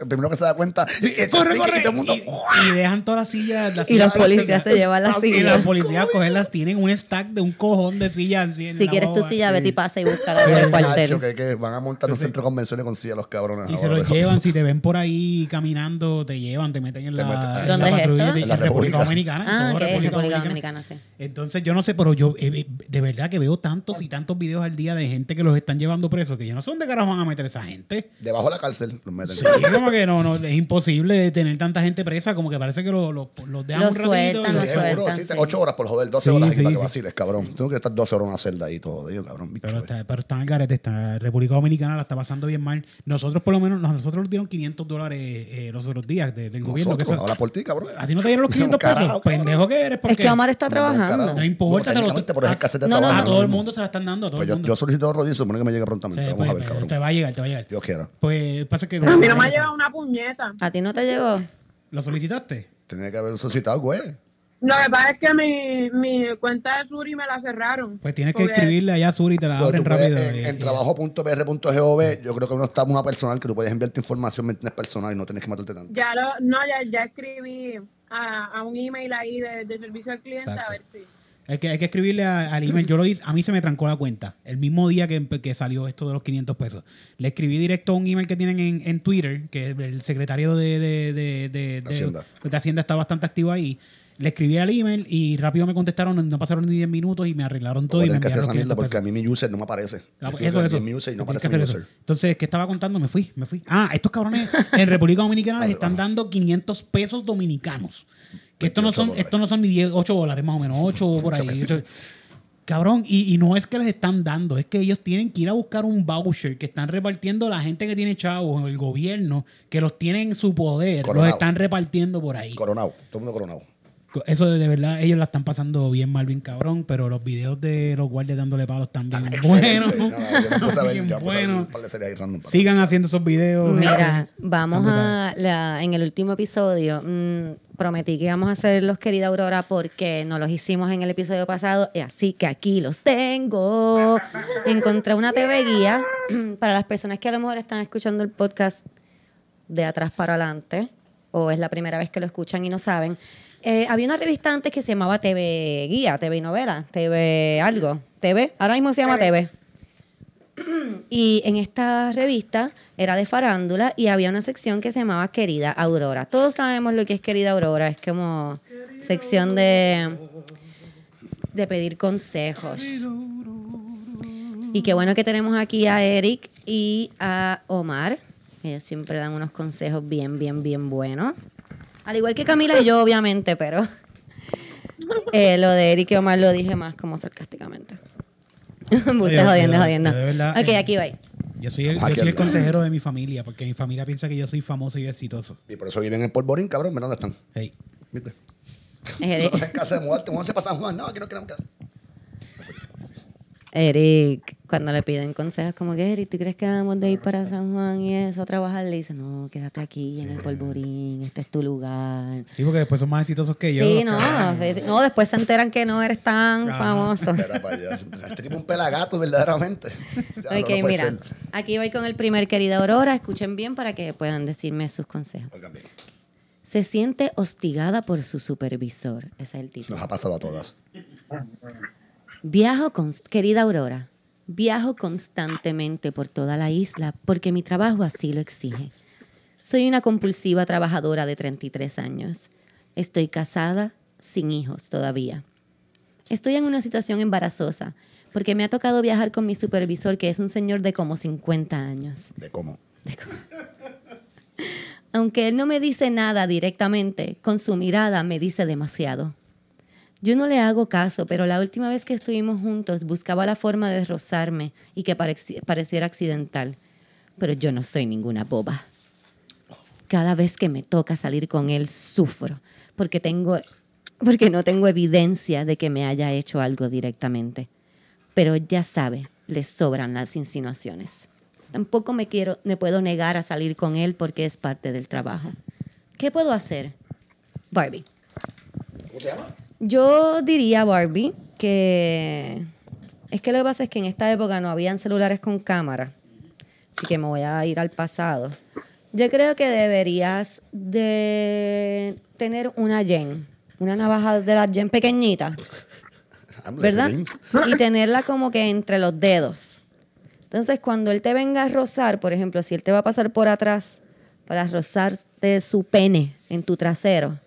El primero que se da cuenta. y, corre, y- corre. y todo el mundo, Y, y dejan todas las sillas. las Y los sillas- policías se llevan las Y las sillas. policías cogerlas, tienen un stack de un cojón de sillas. en Si quieres tu boba. silla, sí. vete y pasa y búscala por Sí, el cuartel. que, que van a montar un centro de convenciones con silla los cabrones. Y se los llevan, si te ven por ahí caminando, te llevan, te meten en la, meten- en la ¿Dónde es patrulla esto? de- En la en República República. Dominicana. en Ah, toda República Dominicana, sí. Entonces yo no sé, pero yo eh, de verdad que veo tantos y tantos videos al día de gente que los están llevando presos, que yo no sé dónde carajo van a meter esa gente. Debajo de la cárcel los meten. Sí, como que no, no, es imposible tener tanta gente presa, como que parece que los lo, los dejan Los un ratito. sueltan, y Seguro, sueltan, sí, sí. 8 horas por joder, 12 Sí, horas aquí sí, para que sí. vaciles, cabrón. Tengo que estar 12 horas en una celda ahí todo, digo, cabrón. bicho, Pero eh. está, pero está en el garete, está, República Dominicana la está pasando bien mal. Nosotros, por lo menos, nosotros nos dieron 500 dólares eh, los otros días de- del gobierno. que Nosotros, eso- habla por ti, cabrón. ¿A ti no te dieron los 500 (laughs) Carajo, pesos? cabrón. Pendejo que eres. ¿por Es que Omar está No, trabajando. carajo. No importa, te lo- de no, no, trabajo. A todo el mundo se la están dando, a todo Pues el yo, yo ahorro y se supone que me llegue prontamente. Sí, Vamos pues, a ver, cabrón. te va a llegar, te va a llegar. Dios quiera. Pues pasa que A mí no me ha llegado una puñeta. ¿A ti no te llegó? ¿Lo solicitaste? Tenía que haber solicitado, güey. Lo que pasa es que mi, mi cuenta de Suri me la cerraron. Pues tienes que Porque- escribirle allá a Suri y te la Pero abren tú puedes, rápido. en, y- en y- trabajo.pr.gov, yo creo que uno está una personal que tú puedes enviar tu información, ¿me entiendes? Personal y no tienes que matarte tanto. Ya lo, no, ya, ya escribí a, a un email ahí de, de servicio al cliente Exacto. a ver si. Hay que, hay que escribirle a- al email. Yo lo hice, a mí se me trancó la cuenta. El mismo día que, salió esto de los 500 pesos. Le escribí directo a un email que tienen en, en Twitter, que el secretario de, de, de, de- Hacienda. de Hacienda está bastante activo ahí. Le escribí al email y rápido me contestaron, no pasaron ni 10 minutos y me arreglaron todo y me que hacer esa mierda 500 porque a mí mi user no me aparece. Ah, pues eso, eso. mi user y no aparece mi eso. user. Entonces, ¿qué estaba contando? Me fui, me fui. Ah, estos cabrones en República Dominicana les (laughs) están dando 500 pesos dominicanos. Que esto no 28 son, dólares. esto no son ni 10, 8 dólares más o menos, 8 (laughs) por ahí. Cabrón, y, y no es que les están dando, es que ellos tienen que ir a buscar un voucher que están repartiendo la gente que tiene chavos, el gobierno, que los tiene en su poder, Coronado. los están repartiendo por ahí. Coronado, todo el mundo coronado. Eso de, verdad, ellos la están pasando bien mal, bien cabrón, pero los videos de los guardias dándole palos están bien buenos. Sigan haciendo esos videos. Mira, vamos a la, en el último episodio. mm, prometí que íbamos a hacerlos, querida Aurora, porque no los hicimos en el episodio pasado, y así que aquí los tengo. Encontré una TV guía (clears throat) para las personas que a lo mejor están escuchando el podcast de atrás para adelante, o es la primera vez que lo escuchan y no saben. Eh, había una revista antes que se llamaba TV Guía, TV Novela, TV algo, TV, ahora mismo se llama TV. (clears throat) Y en esta revista era de farándula y había una sección que se llamaba Querida Aurora. Todos sabemos lo que es Querida Aurora, es como sección de, de pedir consejos. Y qué bueno que tenemos aquí a Eric y a Omar. Ellos siempre dan unos consejos bien, bien, bien buenos. Al igual que Camila y yo, obviamente, pero eh, lo de Eric y Omar lo dije más como sarcásticamente. (laughs) Usted jodiendo, yo- jodiendo. de verdad, ok, eh, aquí va. Yo soy, el, yo Aquí soy el al- consejero de mi familia, porque mi familia piensa que yo soy famoso y exitoso. Y por eso viven en el polvorín, cabrón. Mira dónde están. Hey. ¿Viste? Eric. No, casa de muerte. Vamos a para San Juan. No, aquí no queremos quedar. Eric, cuando le piden consejos como que, Eric, ¿tú crees que vamos de ir para San Juan y eso a trabajar? Le dicen, no, quédate aquí en el polvorín, este es tu lugar. Sí, porque después son más exitosos que yo. Sí, no, cabrones. sí, sí. no, después se enteran que no eres tan Ajá. famoso. Espera para allá. Este tipo es un pelagato, verdaderamente. (laughs) Ya, ok, no mira, ser. aquí voy con el primer querida Aurora, escuchen bien para que puedan decirme sus consejos. Oigan bien, Se siente hostigada por su supervisor, ese es el título. Nos ha pasado a todas. Viajo, con, querida Aurora, viajo constantemente por toda la isla porque mi trabajo así lo exige. Soy una compulsiva trabajadora de 33 años. Estoy casada, sin hijos todavía. Estoy en una situación embarazosa porque me ha tocado viajar con mi supervisor que es un señor de como 50 años. De cómo. Aunque él no me dice nada directamente, con su mirada me dice demasiado. Yo no le hago caso, pero la última vez que estuvimos juntos buscaba la forma de rozarme y que pareci- pareciera accidental. Pero yo no soy ninguna boba. Cada vez que me toca salir con él, sufro, porque, tengo, porque no tengo evidencia de que me haya hecho algo directamente. Pero ya sabe, le sobran las insinuaciones. Tampoco me, quiero, me puedo negar a salir con él porque es parte del trabajo. ¿Qué puedo hacer? Barbie. ¿Cómo se llama? Yo diría, Barbie, que es que lo que pasa es que en esta época no habían celulares con cámara. Así que me voy a ir al pasado. Yo creo que deberías de tener una yen, una navaja de la yen pequeñita, ¿verdad? Y tenerla como que entre los dedos. Entonces, cuando él te venga a rozar, por ejemplo, si él te va a pasar por atrás para rozarte su pene en tu trasero,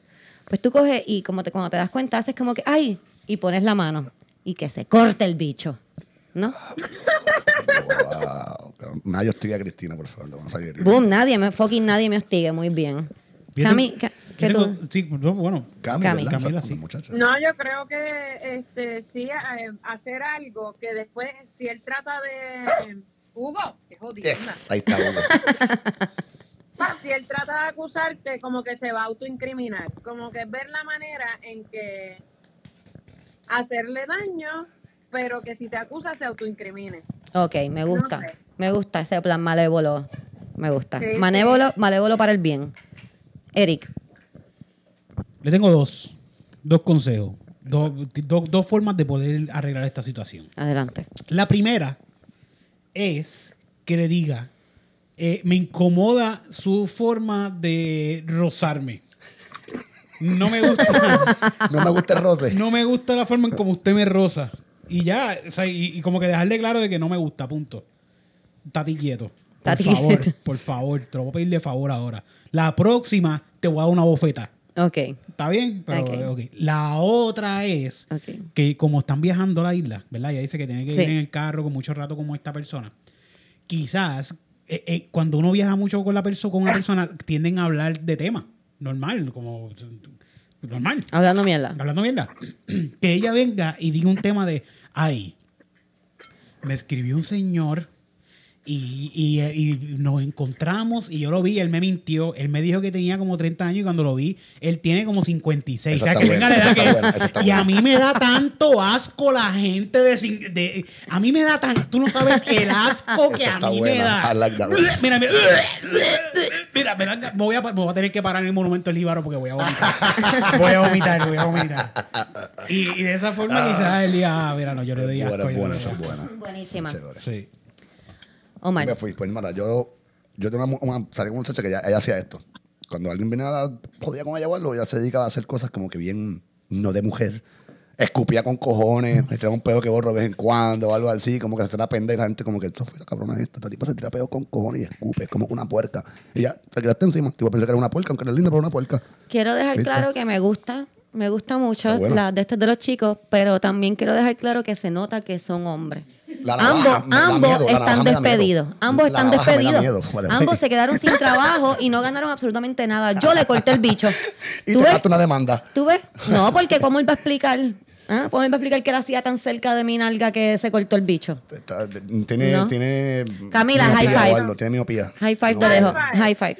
pues tú coges y como te, cuando te das cuenta, haces como que, ¡ay! Y pones la mano y que se corte el bicho, ¿no? Wow. Nadie hostiga a Cristina, por favor. Vamos a salir. Boom, nadie me, fucking nadie me hostigue, muy bien. Yo Cami, tengo- Ca- yo ¿qué tengo- tú? sí, no, bueno. Cami, Cami. Camila, sí. No, yo creo que este sí eh, hacer algo que después, si él trata de Hugo, qué jodienda. Yes, ahí está. Hugo. (laughs) Si él trata de acusarte, como que se va a autoincriminar. Como que es ver la manera en que hacerle daño, pero que si te acusa se autoincrimine. Ok, me gusta. No sé. Me gusta ese plan malévolo. Me gusta. Sí, Malévolo, malévolo para el bien. Eric. Le tengo dos. Dos consejos. Dos, dos- dos formas de poder arreglar esta situación. Adelante. La primera es que le diga, eh, me incomoda su forma de rozarme. No me gusta, (laughs) No me gusta el roce. no me gusta la forma en como usted me roza. Y ya, o sea, y, y como que dejarle claro de que no me gusta, punto. Tati quieto. Por Tati favor, quieto. (laughs) por favor, te lo voy a pedir de favor ahora. La próxima te voy a dar una bofeta. Ok. ¿Está bien? Pero, Ok. ok. La otra es Ok. que como están viajando a la isla, ¿verdad? Ella dice que tiene que Sí. ir en el carro con mucho rato como esta persona. Quizás eh, eh, cuando uno viaja mucho con la persona, con una persona, tienden a hablar de temas. Normal, como normal. Hablando mierda. Hablando mierda. que ella venga y diga un tema de, ay, me escribió un señor y, y, y nos encontramos y yo lo vi, él me mintió, él me dijo que tenía como 30 años y cuando lo vi, él tiene como 56. Esa o sea, que buena, venga la edad que- buena, Y a buena. mí me da tanto asco la gente de, de- A mí me da tan... Tú no sabes el asco que a mí buena. me da. Like one. (laughs) Mira, mira. Mira, me, voy a, me voy a tener que parar en el monumento del Líbaro porque voy a vomitar. voy a vomitar, voy a vomitar. Y, y de esa forma quizás él diga, ah, mira, no, yo le doy asco. Buena, buena, esa buena. Buenísima. Sí. Omar. Me fui. Pues, mira, yo, yo tengo una, una, salí con una muchacha que ella, ella hacía esto. Cuando alguien venía a la, jodía con ella o algo, ella se dedicaba a hacer cosas como que bien, no de mujer. Escupía con cojones, me un pedo que borro de vez en cuando o algo así, como que se la pendeja la gente, como que esto fue la cabrona esta. Esta tipa se tira pedo con cojones y escupe, es como una puerca. Y ya, te quedaste encima. Tipo, pensé que era una puerca, aunque era linda, pero una puerca. Quiero dejar ¿Viste? claro que me gusta, me gusta mucho bueno. la de estos de los chicos, pero también quiero dejar claro que se nota que son hombres. La ambos ambos la están despedidos. Ambos La están despedidos. Ambos se quedaron sin (laughs) trabajo y no ganaron absolutamente nada. Yo le corté el bicho. (laughs) Y ¿Tú te ves? una demanda. ¿Tú ves? No, porque ¿cómo él va a explicar? ¿Ah? ¿Cómo él va a explicar que él hacía tan cerca de mi nalga que se cortó el bicho? Está- tiene, No. tiene Camila, high five. algo, tiene miopía. High five No, de lejos. High High five.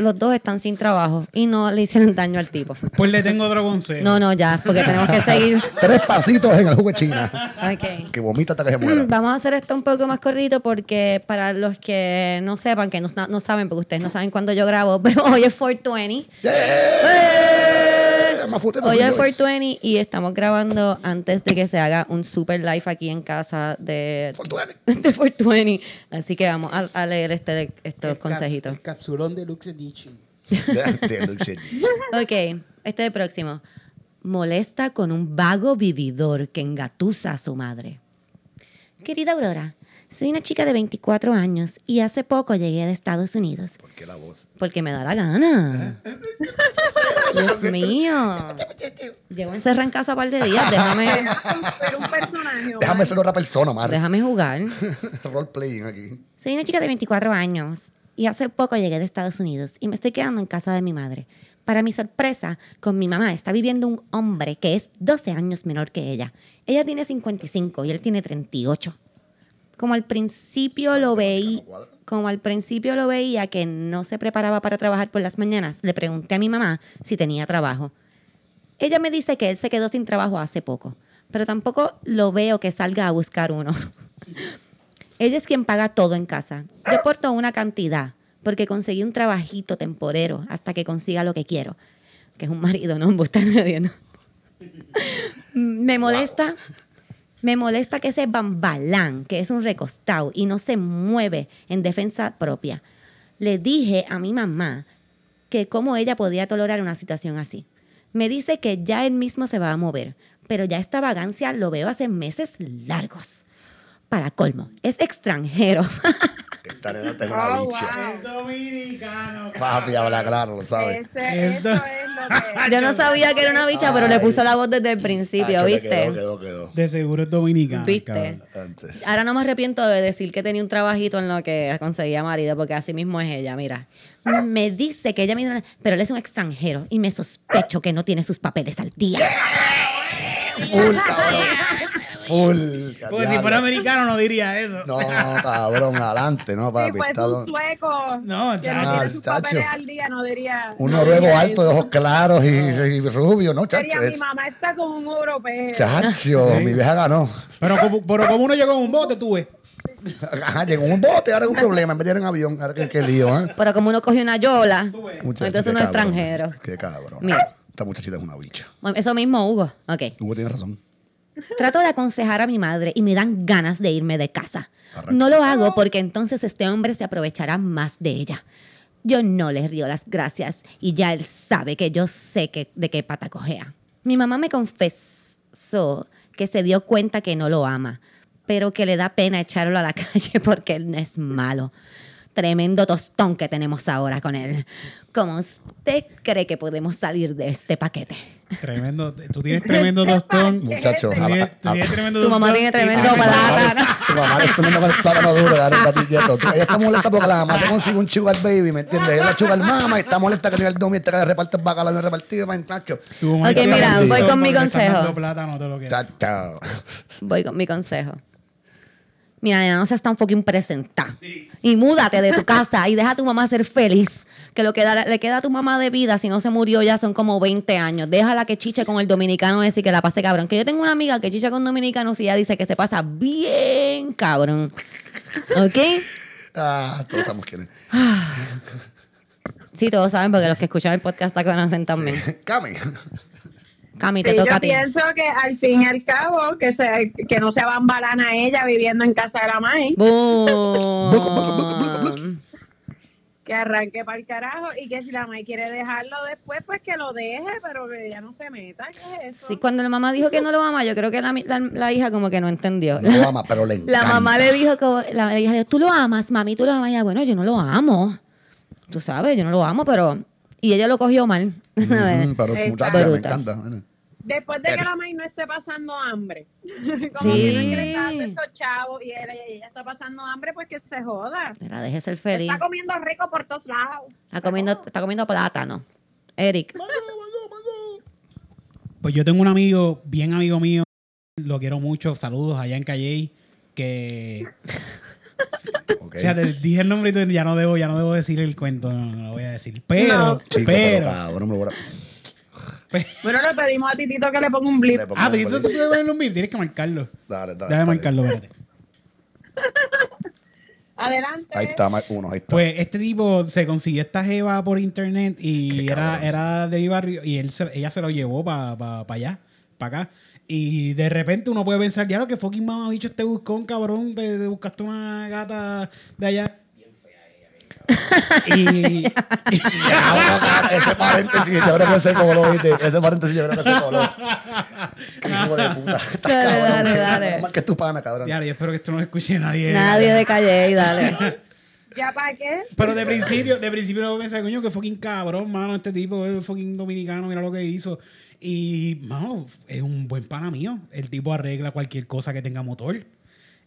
Los dos están sin trabajo y no le hicieron daño al tipo. Pues le tengo otro consejo. No, no, ya, porque tenemos que seguir. (laughs) Tres pasitos en el jugo de China. Ok. Que vomita hasta que se muera. (clears throat) Vamos a hacer esto un poco más cortito porque para los que no sepan, que no, no saben, porque ustedes no saben cuándo yo grabo, (laughs) pero hoy es 420. ¡Eh! Más Hoy es yo. 420 y estamos grabando antes de que se haga un super live aquí en casa de, 420. (laughs) de 420. Así que vamos a, a leer este, estos El consejitos. El capsulón Edition. (laughs) De- de Luxie. Ok, este es el próximo. Molesta con un vago vividor que engatusa a su madre. Querida Aurora, soy una chica de 24 años y hace poco llegué de Estados Unidos. ¿Por qué la voz? Porque me da la gana. (laughs) Dios mío. Llevo encerrada en casa un par de días. Déjame, Pero un personaje. Déjame ser otra persona, Mar. déjame jugar. (laughs) Role playing aquí. Soy una chica de 24 años y hace poco llegué de Estados Unidos y me estoy quedando en casa de mi madre. Para mi sorpresa, con mi mamá está viviendo un hombre que es 12 años menor que ella. Ella tiene 55 y él tiene 38. Como al principio lo veí, como al principio lo veía que no se preparaba para trabajar por las mañanas, le pregunté a mi mamá si tenía trabajo. Ella me dice que él se quedó sin trabajo hace poco, pero tampoco lo veo que salga a buscar uno. (laughs) Ella es quien paga todo en casa. Yo aporto una cantidad porque conseguí un trabajito temporero hasta que consiga lo que quiero. Que es un marido, no un. (laughs) Me molesta, me molesta que ese bambalán, que es un recostado y no se mueve en defensa propia. Le dije a mi mamá que cómo ella podía tolerar una situación así. Me dice que ya él mismo se va a mover, pero ya esta vagancia lo veo hace meses largos. Para colmo, es extranjero. (laughs) Esta nena está en una Oh, bicha. wow. Es dominicano. Papi, habla claro, lo sabes. Ese, eso es lo (laughs) que... Yo no sabía que era una bicha, pero le Ay. puso la voz desde el principio, le ¿viste? Quedó, quedó, quedó. De seguro es dominicano. ¿Viste? cabrón. Antes. Ahora no me arrepiento de decir que tenía un trabajito en lo que conseguía marido, porque así mismo es ella, mira. Me dice que ella me pero él es un extranjero y me sospecho que no tiene sus papeles al día. Full, cabrón. Full. Porque si fuera americano no diría eso. No, cabrón, adelante, ¿no, Si papi? fuese Está un sueco No, chacho. no tiene sus chacho. papeles al día, no diría... Un no noruego alto, de ojos claros y, y rubio, ¿no, chacho? Sería, mi Es- mamá está con un europeo. Chacho, mi vieja ganó. Pero como, pero como uno llegó en un bote, tú ves. Ajá, llegó en un bote, ahora es un problema. En vez de ir en avión, ahora que qué lío, ¿eh? Pero como uno cogió una yola, Muchacho, entonces uno es extranjero. Qué cabrón. Mira. Esta muchachita es una bicha. Eso mismo, Hugo. Ok. Hugo tiene razón. Trato de aconsejar a mi madre y me dan ganas de irme de casa. Arranca. No lo hago porque entonces este hombre se aprovechará más de ella. Yo no le río las gracias y ya él sabe que yo sé que, de qué pata cojea. Mi mamá me confesó que se dio cuenta que no lo ama, pero que le da pena echarlo a la (laughs) calle porque él no es malo. Tremendo tostón que tenemos ahora con él. ¿Cómo usted cree que podemos salir de este paquete? Tremendo. Tú tienes tremendo tostón. (laughs) Muchacho, Tú a- tienes, a- tú tienes tremendo Tu mamá tostón tiene y- tremendo Ah, Tu mamá plátano. le- Tu mamá está dando con el plátano duro, está quieto. Tú- Ella está molesta porque la mamá se consigue un sugar baby, ¿me entiendes? Ella es la sugar mama y está molesta que tiene el domi este que le reparte el bacalao no repartido, Ok, mira, tremendo voy con mi consejo. plátano, lo Chacho. Voy con mi consejo. Mira, no seas tan fucking presenta. Y múdate de tu casa y deja a tu mamá ser feliz. Que lo que da- le queda a tu mamá de vida, si no se murió ya, son como 20 años. Déjala que chiche con el dominicano ese y que la pase cabrón. Que yo tengo una amiga que chicha con dominicanos y ella dice que se pasa bien cabrón. ¿Ok? (laughs) Ah, todos sabemos quién es. (sighs) Sí, todos saben porque los que escuchan el podcast la conocen también. Cami. Cami, te Sí, toca yo a ti. pienso que al fin y al cabo que se que no se bambalana ella viviendo en casa de la maíz, Boom. Que arranque para el carajo y que si la maíz quiere dejarlo después, pues que lo deje, pero que ella no se meta. ¿Qué es eso? Sí, cuando la mamá dijo que no lo ama, yo creo que la, la- la hija como que no entendió. No lo ama, pero le encanta. (laughs) La mamá le dijo, como, la hija dijo, tú lo amas, mami, tú lo amas. Y ella, bueno, yo no lo amo. Tú sabes, yo no lo amo, pero... Y ella lo cogió mal. (laughs) Ujú, pero muchacha, me encanta. Bueno. Después de que Pero- la maíz no esté pasando hambre, (laughs) como Sí. que no dando estos chavos y ella, está pasando hambre, pues que se joda. Mira, deje ser feliz. Está comiendo rico por todos lados. Está comiendo, está comiendo plátano. Eric. Pues yo tengo un amigo, bien amigo mío, lo quiero mucho, saludos allá en Calle, que (laughs) Ok. fíjate, dije el nombre y ya no debo, ya no debo decir el cuento, no, no lo voy a decir. Pero, No. Chico, pero pero, cabrón, me lo voy a- (laughs) Bueno, le pedimos a Titito que le ponga un blip. Ah, pero tú te puedes poner un beat, tienes que marcarlo. Dale, dale. Dale. marcarlo, espérate. (laughs) Adelante. Ahí está, uno, ahí está. Pues este tipo se consiguió esta jeva por internet y Qué era, cabrón. era de mi barrio y él se- ella se lo llevó para pa, pa allá, para acá. Y de repente uno puede pensar, ya lo que fucking mamabicho este buscón, cabrón, de, de buscaste una gata de allá. Y, cara, (laughs) ese paréntesis yo creo que se coló, ¿viste? Ese paréntesis yo creo que se coló. Hijo de puta. Estás Dale, cabrón. dale, dale. Más que tu pana, cabrón. Ya, yo espero que esto no lo escuche nadie. Nadie de calle, dale. (laughs) ¿Ya para qué? Pero de principio, de principio no pensé, coño, que fucking cabrón, mano, este tipo es fucking dominicano, mira lo que hizo. Y, mano, es un buen pana mío. El tipo arregla cualquier cosa que tenga motor.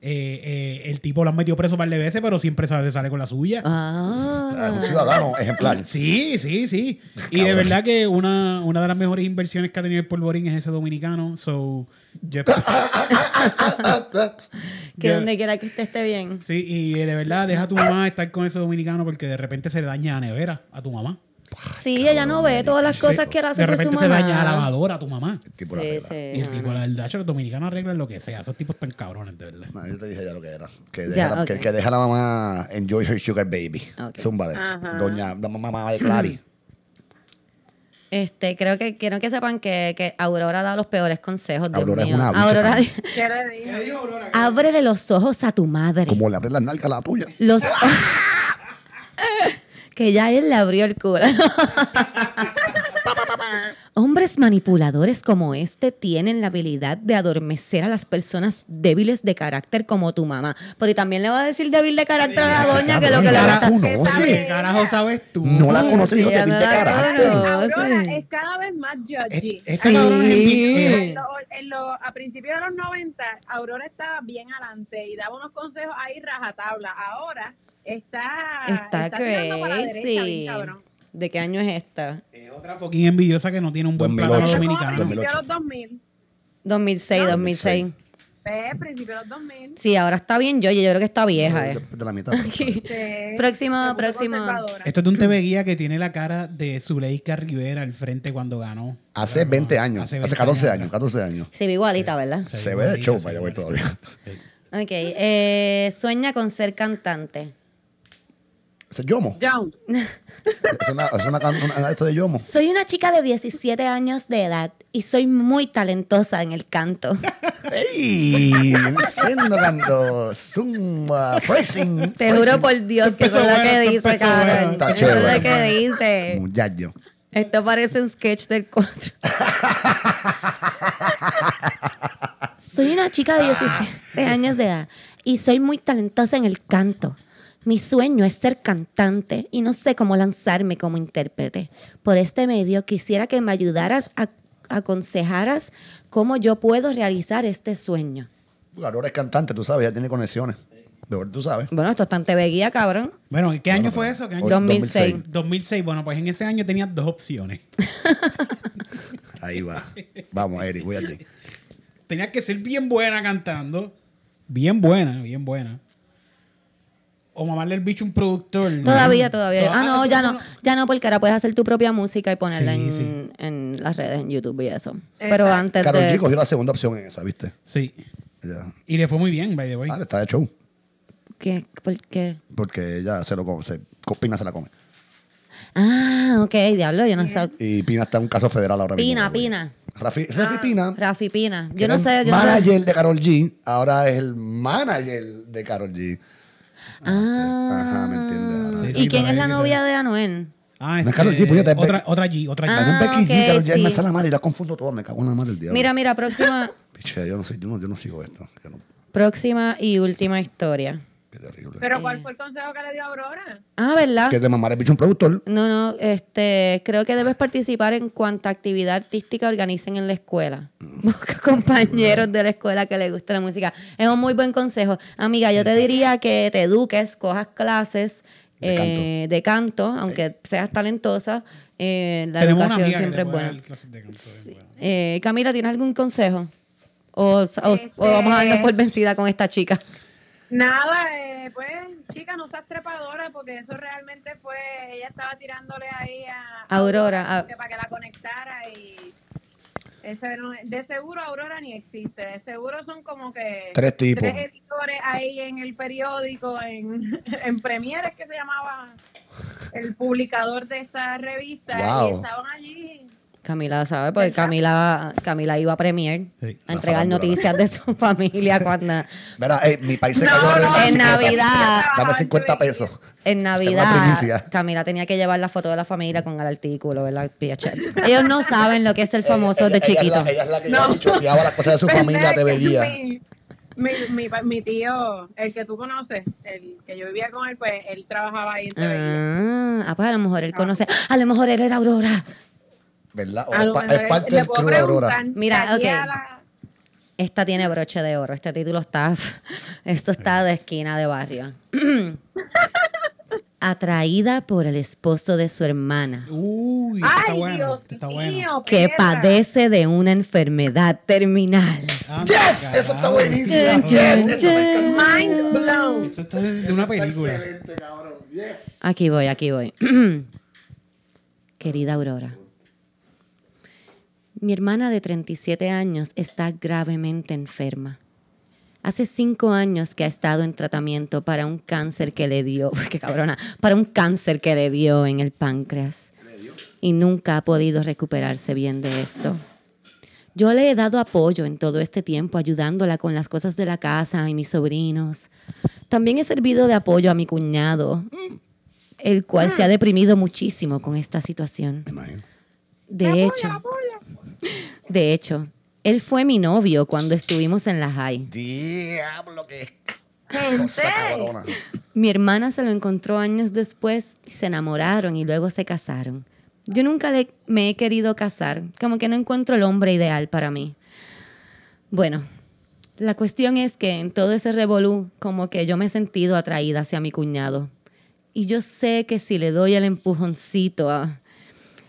Eh, eh, el tipo lo han metido preso un par de veces, pero siempre sale, sale con la suya. Ah, Es un Ah. ciudadano (laughs) ejemplar. Sí, sí, sí. Y de verdad que una, una de las mejores inversiones que ha tenido el polvorín es ese dominicano. So, yo- (laughs) (laughs) Que Yo- donde quiera que usted esté bien. sí, y de verdad, deja a tu mamá estar con ese dominicano porque de repente se le daña la nevera a tu mamá. Sí, ella no ve todas las cosas que él hace de por su repente se mamá. daña la lavadora a tu mamá. El tipo la Sí, sí. Y el tipo, la verdad, los dominicanos arreglan lo que sea. Esos tipos están cabrones, de verdad. No, yo te dije ya lo que era. Que Ya, deja, la- que, ok. que deja a la mamá enjoy her sugar baby. Ok. Zúmbale. Ajá. Doña, la mamá de Clary. (laughs) Este, creo que quiero que sepan que, que Aurora da los peores consejos. Dios Aurora es mío. una Aurora. ¿Qué le dijo? ábrele los ojos a tu madre. Como le abres las nalgas a la tuya. Los, (laughs) (laughs) que ya él le abrió el culo. (laughs) Hombres manipuladores como este tienen la habilidad de adormecer a las personas débiles de carácter como tu mamá. Pero y también le va a decir débil de carácter a la doña que lo que le Cara, gusta. uno, ¿Qué carajo sabes tú? No la conoces, hijo no de carácter. Aurora es cada vez más judgy. Es- Esta Sí. cabrona es en- En en- lo- en lo- a principios de los 90, Aurora estaba bien adelante y daba unos consejos ahí rajatabla. Ahora está, Está para la derecha, crazy. bien cabrón. ¿De qué año es esta? Es otra fucking envidiosa que no tiene un buen 2008. plátano dominicano. principios de 2008. los 2000. 2006, No, 2006. Ve, principios de los 2000. Sí, ahora está bien yo, yo creo que está vieja. eh. De, de la mitad. (laughs) Sí, Próximo, se. Esto es de un TV guía que tiene la cara de Zuleika Rivera al frente cuando ganó. Hace 20 años. Hace Hace, 20 14 años. años. 14 años. Se ve igualita, ¿verdad? Sí, Se ve de show, vaya, igualita. todavía. Ok. eh, sueña con ser cantante. Es Yomo. John, Es una, es una, una- esto de Yomo. Soy una chica de 17 años de edad y soy muy talentosa en el canto. (laughs) ¡Ey! Siendo canto. Zumba. Phrasing. Te juro por Dios que eso es lo que dice, cabrón. Eso es lo que dice. Muchacho. Esto parece un sketch del 4. (laughs) soy una chica de 17 años de edad y soy muy talentosa en el canto. Mi sueño es ser cantante y no sé cómo lanzarme como intérprete. Por este medio quisiera que me ayudaras a aconsejaras cómo yo puedo realizar este sueño. Aurora es cantante, tú sabes, ya tiene conexiones. De verdad, tú sabes. Bueno, esto está en TV Guía, cabrón. Bueno, ¿y ¿qué año fue eso? ¿Qué año? 2006. 2006. Bueno, pues en ese año tenía dos opciones. (laughs) Ahí va. Vamos, Eric, cuídate. Tenía que ser bien buena cantando. Bien buena, bien buena. O mamarle el bicho a un productor. Todavía, todavía. Ah, no, ya no, ya no, porque ahora puedes hacer tu propia música y ponerla Sí, en, sí. en las redes, en YouTube y eso. Exacto. Pero antes Carol de... G cogió la segunda opción en esa, ¿viste? Sí. Ya. Y le fue muy bien, by the way. Ah, está de show. ¿Qué? ¿Por qué? Porque ella se lo come. Se, Pina se la come. Ah, ok, diablo, yo no sé. Y Pina está en un caso federal ahora mismo. Pina. Pina. Rafi, Rafi Pina. Rafi Pina. Yo no sé, yo no sé. manager de Carol G. Ahora es el manager de Carol G. Ah. Ajá, ¿me entiendes? Sí, ¿Y quién es la novia de Anuel? Ah, No es Karol G, puñeta, otra, otra G, otra G. Ah, Becky G, Karol G, sí. me sale la madre y la confundo todo. Me cago en la madre del diablo. Mira, mira, próxima, (laughs) Piche, yo no, soy, yo, no, yo no sigo esto. Yo no- próxima y última historia. Qué terrible. pero ¿cuál fue el consejo que le dio Aurora? Ah, ¿verdad? que te mamara el bicho un productor. No, no, este, creo que debes participar en cuanta actividad artística organicen en la escuela. Busca (laughs) compañeros de la escuela que les guste la música. Es un muy buen consejo. Amiga, yo te diría que te eduques, cojas clases De eh, de canto, aunque seas talentosa. eh, la Tenemos una educación que siempre es buena. canto. Eh, Camila, ¿tienes algún consejo? O, o- o Este- vamos a darnos por vencida con esta chica. Nada, eh, pues, chica, no seas trepadora porque eso realmente fue, ella estaba tirándole ahí a Aurora, a- para que la conectara y ese de seguro Aurora ni existe, de seguro son como que Tres tipos. tres editores ahí en el periódico, en, (laughs) en Premiere que se llamaba el publicador de esta revista y Wow. estaban allí. Camila sabe, porque Camila, Camila iba a Premier Sí. a entregar noticias de su (laughs) familia cuando Mira, ey, mi país se No, cayó. no, en 50. Navidad. Dame 50 pesos. en Navidad. Camila tenía que llevar la foto de la familia con el artículo, ¿verdad? PHL. Ellos no saben lo que es el famoso Ella- de ella es chiquito. la- Ella es la que No. choteaba las cosas de su familia, te veía. Mi, mi, mi, mi tío, el que tú conoces, el que yo vivía con él, pues él trabajaba ahí en TV. Ah, ah, pues a lo mejor él conoce. A lo mejor él era Aurora. ¿Verdad? O A es, lo pa- mejor es parte del crew de Aurora. Mira, de aquí ok. a la- Esta tiene broche de oro. Este título está. (laughs) Esto está de esquina de barrio. (clears throat) Atraída por el esposo de su hermana, Uy, este está Ay, bueno. Dios está mío, bueno. que perra. padece de una enfermedad terminal. ¡Yes! Eso está buenísimo. Yes, eso me encanta. Mind blown. Esto está de, de una película. Excelente, cabrón. Yes. Aquí voy, aquí voy. (clears throat) Querida Aurora, mi hermana de 37 años está gravemente enferma. Hace cinco años que ha estado en tratamiento para un cáncer que le dio, (laughs) qué cabrona, para un cáncer que le dio en el páncreas. Y nunca ha podido recuperarse bien de esto. Yo le he dado apoyo en todo este tiempo, ayudándola con las cosas de la casa y mis sobrinos. También he servido de apoyo a mi cuñado, el cual se ha deprimido muchísimo con esta situación. De hecho, de hecho, él fue mi novio cuando estuvimos en la high. Diablo, que cosa. Mi hermana se lo encontró años después y se enamoraron y luego se casaron. Yo nunca le- me he querido casar, como que no encuentro el hombre ideal para mí. Bueno, la cuestión es que en todo ese revolú, como que yo me he sentido atraída hacia mi cuñado. Y yo sé que si le doy el empujoncito a,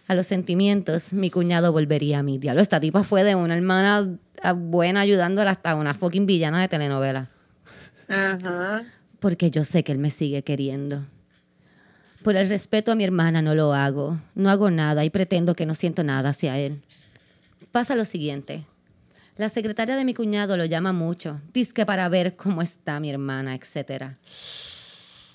a los sentimientos, mi cuñado volvería a mí. Diablo, esta tipa fue de una hermana ah, buena ayudándola hasta una fucking villana de telenovela Ajá. porque yo sé que él me sigue queriendo. Por el respeto a mi hermana no lo hago, no hago nada y pretendo que no siento nada hacia él. Pasa lo siguiente. La secretaria de mi cuñado lo llama mucho, que para ver cómo está mi hermana, etc.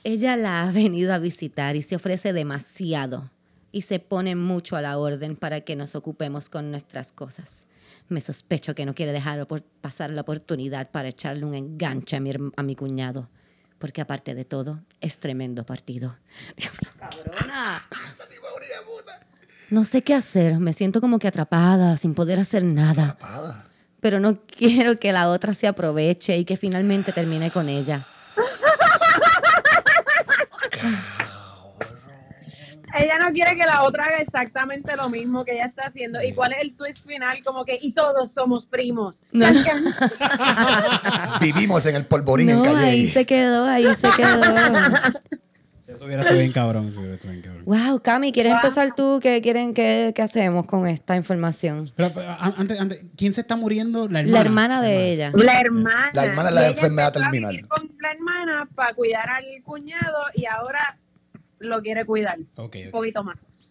Ella la ha venido a visitar y se ofrece demasiado y se pone mucho a la orden para que nos ocupemos con nuestras cosas. Me sospecho que no quiere dejar pasar la oportunidad para echarle un enganche a mi, a mi cuñado, porque aparte de todo, es tremendo partido. Cabrona. No sé qué hacer, me siento como que atrapada, sin poder hacer nada. Pero no quiero que la otra se aproveche y que finalmente termine con ella. Ella no quiere que la otra haga exactamente lo mismo que ella está haciendo. ¿Y cuál es el twist final? Como que, y todos somos primos. No. (laughs) Vivimos en el polvorín en No, calle. ahí se quedó, ahí se quedó. (laughs) Eso hubiera estado bien cabrón. bien cabrón. Wow, Cami, ¿quieres Wow. empezar tú? ¿Qué quieren que, que hacemos con esta información? Pero, pero, antes, antes, ¿quién se está muriendo? La hermana. La hermana de ella. La hermana. La hermana la de ella enfermedad terminal. Con la hermana para cuidar al cuñado y ahora lo quiere cuidar un poquito más.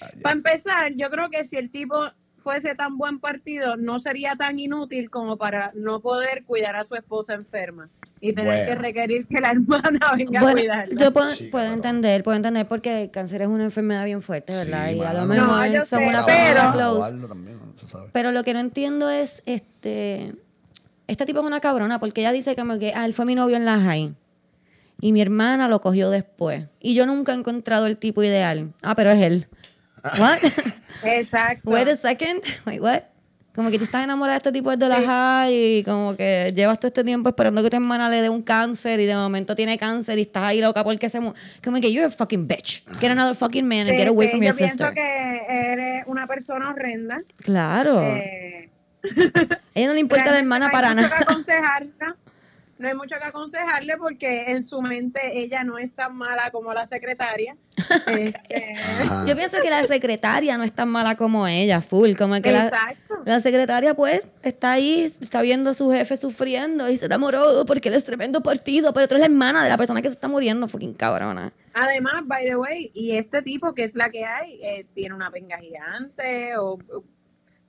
Ah. Para empezar, yo creo que si el tipo fuese tan buen partido, no sería tan inútil como para no poder cuidar a su esposa enferma y tener Bueno. que requerir que la (laughs) hermana venga a cuidarla. yo puedo, Sí, puedo entender, puedo entender porque el cáncer es una enfermedad bien fuerte, ¿verdad? Sí, y a lo mejor No, son sé, una pero- close. también. Pero lo que no entiendo es, este, esta tipo es una cabrona porque ella dice como que, ah, él fue mi novio en la high. Y mi hermana lo cogió después. Y yo nunca he encontrado el tipo ideal. Ah, pero es él. What? (laughs) Exacto. Wait a second. (laughs) Wait, what? Como que tú estás enamorada de este tipo de la high y como que llevas todo este tiempo esperando que tu hermana le dé un cáncer y de momento tiene cáncer y estás ahí loca porque se mu Como que you're a fucking bitch. Get another fucking man and Sí, get away sí, from yo your pienso sister. que eres una persona horrenda. Claro. Eh, a ella no le (laughs) importa la realmente hermana para nada. aconsejarla. No hay mucho que aconsejarle porque en su mente ella no es tan mala como la secretaria. (laughs) Este, Ajá. Yo pienso que la secretaria no es tan mala como ella, full. Como que la, exacto. la secretaria, pues, está ahí, está viendo a su jefe sufriendo y se enamoró porque él es tremendo partido, pero tú eres la hermana de la persona que se está muriendo, fucking cabrona. Además, by the way, y este tipo que es la que hay, eh, tiene una penga gigante o o-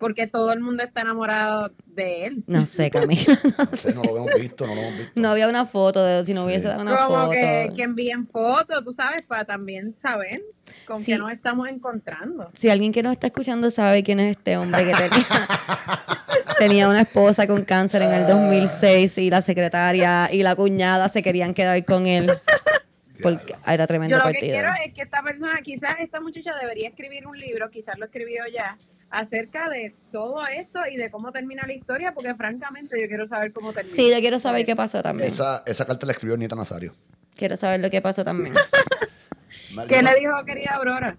porque todo el mundo está enamorado de él. No sé, Camila. (laughs) No sé, no lo hemos visto, no lo hemos visto. No había una foto de si no Sí. hubiese dado una Como foto. que, que envíen fotos, tú sabes, para también saber con Sí. qué nos estamos encontrando. Si alguien que nos está escuchando sabe quién es este hombre que tenía, (laughs) tenía una esposa con cáncer en el 2006 y la secretaria y la cuñada se querían quedar con él (laughs) porque era tremendo Yo lo que partido. quiero es que esta persona, quizás esta muchacha debería escribir un libro, quizás lo escribió ya, acerca de todo esto y de cómo termina la historia, porque francamente yo quiero saber cómo termina. Sí, yo quiero saber qué pasó también. Esa, esa carta la escribió Nita Nazario. Quiero saber lo que pasó también. (laughs) ¿Qué le dijo querida Aurora?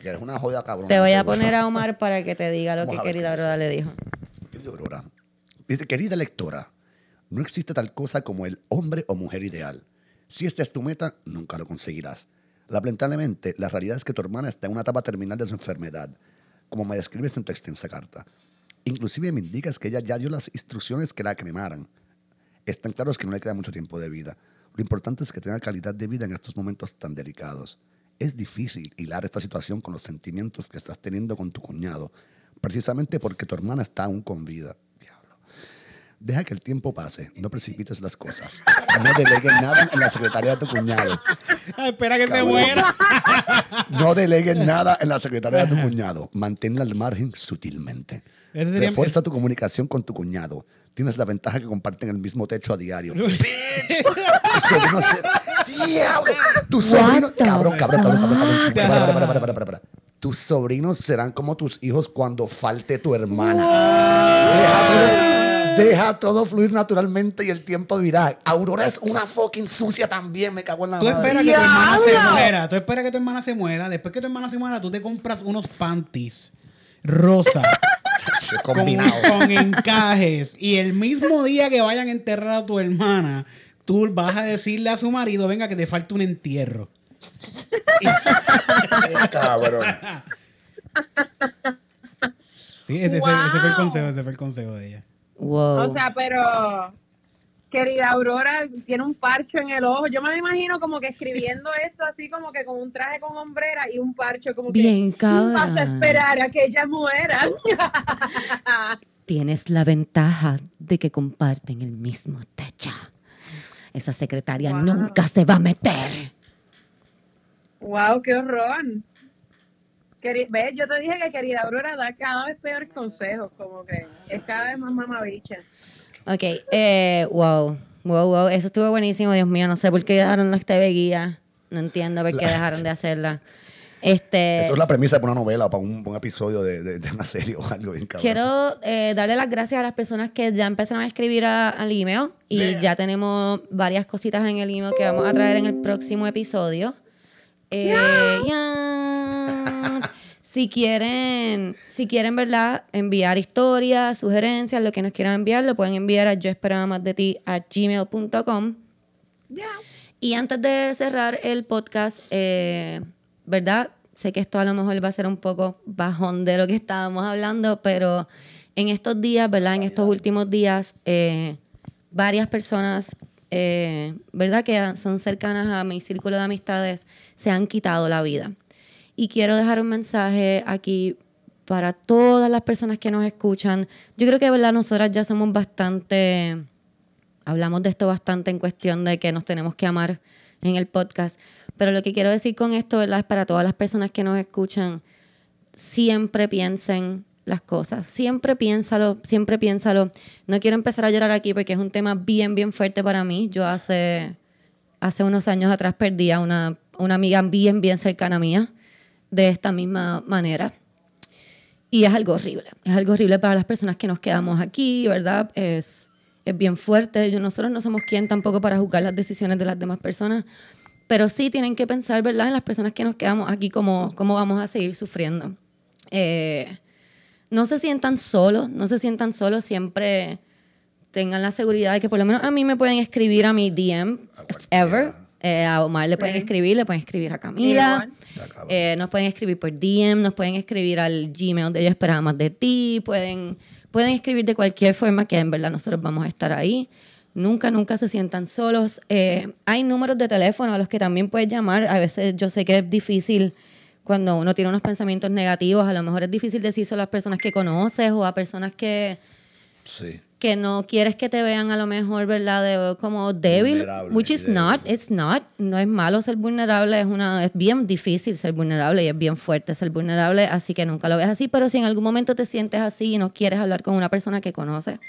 Que es una joya cabrón. Te voy a poner a Omar para que te diga lo Vamos que querida Aurora le dijo. Dice Aurora. Dice, querida lectora, no existe tal cosa como el hombre o mujer ideal. Si esta es tu meta, nunca lo conseguirás. Lamentablemente, la realidad es que tu hermana está en una etapa terminal de su enfermedad, como me describes en tu extensa carta. Inclusive me indicas que ella ya dio las instrucciones que la cremaran. Están claros que no le queda mucho tiempo de vida. Lo importante es que tenga calidad de vida en estos momentos tan delicados. Es difícil hilar esta situación con los sentimientos que estás teniendo con tu cuñado, precisamente porque tu hermana está aún con vida. Deja que el tiempo pase, no precipites las cosas. No delegues nada en la secretaria de tu cuñado. Espera que se Cabrón. muera. No delegues nada en la secretaria de tu cuñado. Manténla al margen sutilmente. Refuerza tu comunicación con tu cuñado. tienes la ventaja que comparten el mismo techo a diario. Bitch. Tu sobrino se- ¡Diablo! Tu sobrino... Cabrón, cabrón, cabrón, cabrón, cabrón. fuck? Para, para, para, para, para, para, para. Tus sobrinos serán como tus hijos cuando falte tu hermana. Todo, deja todo fluir naturalmente y el tiempo dirá. Aurora es una fucking sucia también, me cago en la Tú madre. esperas que tu hermana se muera. Tú esperas que tu hermana se muera. Después que tu hermana se muera, tú te compras unos panties rosa con, Combinado. con encajes. Y el mismo día que vayan a enterrar a tu hermana, tú vas a decirle a su marido, venga, que te falta un entierro. Cabrón. Sí, ese, ese- ese fue el consejo, ese fue el consejo de ella. Wow. O sea, pero querida Aurora tiene un parcho en el ojo. Yo me lo imagino como que escribiendo (laughs) esto así como que con un traje con hombrera y un parcho como Bien, que "Tú vas a esperar a que ella muera. (laughs) Tienes la ventaja de que comparten el mismo techo. Esa secretaria Wow. nunca se va a meter. wow, qué horror. ¿Ves? Yo te dije que querida Aurora da cada vez peores consejos, como que es cada vez más mamabicha. Ok, eh, wow, wow, wow, eso estuvo buenísimo, Dios mío, no sé por qué dejaron la TV guía, no entiendo por qué dejaron de hacerla. Este, Eso es la premisa para una novela o para un, para un episodio de, de- de una serie o algo bien cabrón. quiero eh, darle las gracias a las personas que ya empezaron a escribir a- al email y ya tenemos varias cositas en el email que vamos a traer en el próximo episodio. Eh, Si quieren, si quieren, ¿verdad? Enviar historias, sugerencias, lo que nos quieran enviar, lo pueden enviar a yo esperaba más de ti a gmail.com. Y antes de cerrar el podcast, eh, ¿verdad? Sé que esto a lo mejor va a ser un poco bajón de lo que estábamos hablando, pero en estos días, ¿verdad? En estos últimos días, eh, varias personas, eh, ¿verdad? Que son cercanas a mi círculo de amistades, se han quitado la vida. Y quiero dejar un mensaje aquí para todas las personas que nos escuchan. Yo creo que, ¿verdad? Nosotras ya somos bastante hablamos de esto bastante en cuestión de que nos tenemos que amar en el podcast. Pero lo que quiero decir con esto, ¿verdad? Es para todas las personas que nos escuchan, siempre piensen las cosas. Siempre piénsalo, siempre piénsalo. No quiero empezar a llorar aquí porque es un tema bien, bien fuerte para mí. Yo hace, hace unos años atrás perdí a una, una amiga bien, bien cercana mía de esta misma manera. Y es algo horrible. Es algo horrible para las personas que nos quedamos aquí, ¿verdad? Es, es bien fuerte. Yo, nosotros no somos quien tampoco para juzgar las decisiones de las demás personas. Pero sí tienen que pensar, ¿verdad? En las personas que nos quedamos aquí, cómo, cómo vamos a seguir sufriendo. Eh, no se sientan solos, no se sientan solos. Siempre tengan la seguridad de que por lo menos a mí me pueden escribir a mi DM, ever. Eh, a Omar le pueden Sí. escribir, le pueden escribir a Camila. Eh, nos pueden escribir por DM, nos pueden escribir al Gmail de Yo Esperaba Más de Ti, pueden, pueden escribir de cualquier forma que en verdad nosotros vamos a estar ahí. Nunca, nunca se sientan solos. Eh, hay números de teléfono a los que también puedes llamar. A veces yo sé que es difícil cuando uno tiene unos pensamientos negativos. A lo mejor es difícil decir a las personas que conoces o a personas que, Sí. Que no quieres que te vean a lo mejor, ¿verdad? De- como débil, Vulnerable, which is débil. not, it's not. No es malo ser vulnerable, es una es bien difícil ser vulnerable y es bien fuerte ser vulnerable, así que nunca lo ves así, pero si en algún momento te sientes así y no quieres hablar con una persona que conoces,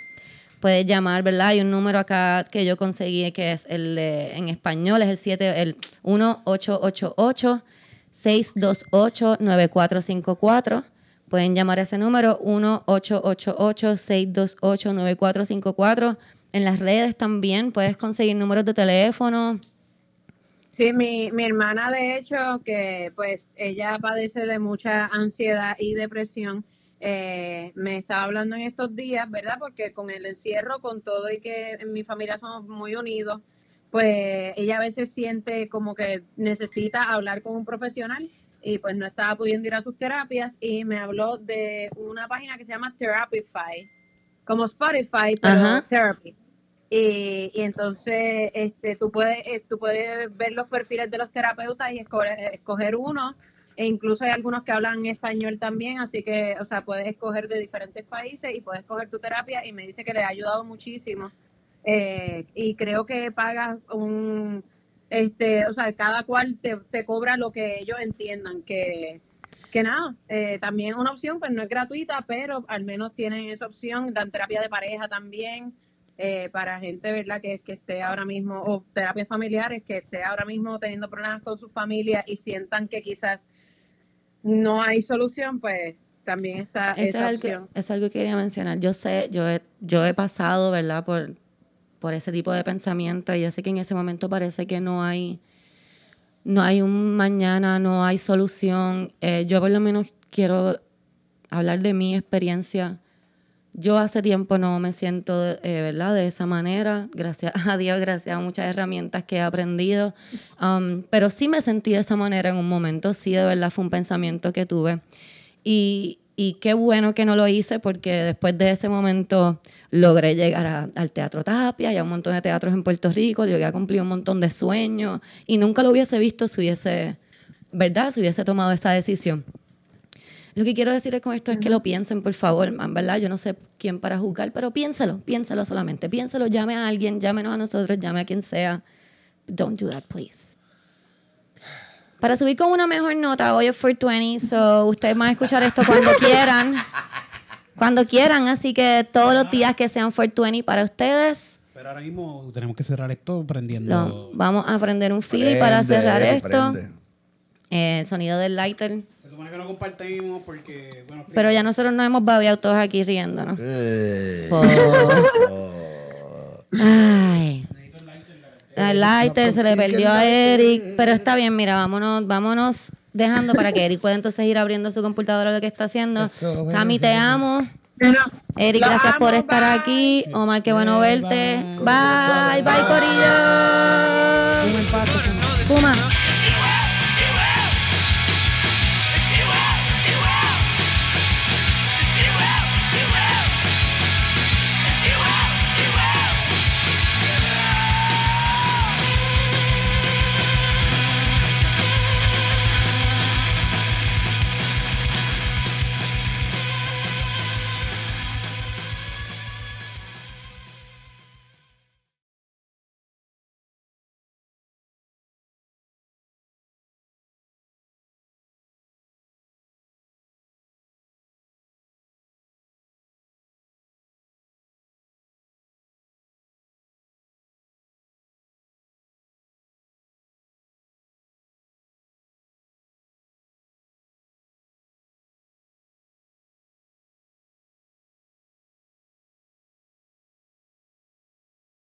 puedes llamar, ¿verdad? Hay un número acá que yo conseguí que es el eh, en español, es el 7 el 1888 628 9454. Pueden llamar a ese número 1-888-628-9454. En las redes también puedes conseguir números de teléfono. Sí, mi, mi hermana de hecho, que pues ella padece de mucha ansiedad y depresión, eh, me estaba hablando en estos días, ¿verdad? Porque con el encierro, con todo y que en mi familia somos muy unidos, pues ella a veces siente como que necesita hablar con un profesional y pues no estaba pudiendo ir a sus terapias y me habló de una página que se llama Therapify, como Spotify, pero Ajá. Therapy. Y, y entonces este, tú, puedes, eh, tú puedes ver los perfiles de los terapeutas y escoger, escoger uno. E incluso hay algunos que hablan español también, así que, o sea, puedes escoger de diferentes países y puedes escoger tu terapia. Y me dice que le ha ayudado muchísimo. Eh, y creo que pagas un, este, o sea, cada cual te, te cobra lo que ellos entiendan que, que nada, eh, también una opción, pues no es gratuita, pero al menos tienen esa opción, dan terapia de pareja también, eh, para gente, ¿verdad?, que, que esté ahora mismo, o terapias familiares, que esté ahora mismo teniendo problemas con su familia y sientan que quizás no hay solución, pues también está Eso esa es opción. algo, es algo que quería mencionar. Yo sé, yo he, yo he pasado, ¿verdad?, por, por ese tipo de pensamiento y yo sé que en ese momento parece que no hay, no hay un mañana, no hay solución. Eh, yo por lo menos quiero hablar de mi experiencia. Yo hace tiempo no me siento, eh, ¿verdad?, de esa manera. Gracias a Dios, gracias a muchas herramientas que he aprendido. Um, pero sí me sentí de esa manera en un momento. Sí, de verdad, fue un pensamiento que tuve. Y, y qué bueno que no lo hice porque después de ese momento logré llegar a- al Teatro Tapia y a un montón de teatros en Puerto Rico, llegué a cumplir un montón de sueños y nunca lo hubiese visto si hubiese, ¿verdad? Si hubiese tomado esa decisión. Lo que quiero decir con esto es que lo piensen, por favor, man, ¿verdad? Yo no sé quién para juzgar, pero piénselo, piénselo solamente. Piénselo, llame a alguien, llámenos a nosotros, llame a quien sea. Don't do that, please. Para subir con una mejor nota, hoy es 420, so ustedes van a escuchar esto cuando quieran. (laughs) Cuando quieran, así que todos los días que sean 420 para ustedes, Pero ahora mismo tenemos que cerrar esto prendiendo. lo- vamos a prender un Philly para cerrar esto. prende. Eh, el sonido del lighter. Se supone que no compartimos porque. Bueno, Pero ya nosotros nos hemos babeado todos aquí riéndonos. Eh, Ay. El lighter se le perdió a Eric. Pero está bien, mira, vámonos, vámonos dejando para que Eric pueda entonces ir abriendo su computadora lo que está haciendo. Eso, Cami, te amo. Bueno, Eric, gracias por estar bye. aquí. Omar, qué bueno Bye, verte. bye. Bye, bye, Corillo. Puma.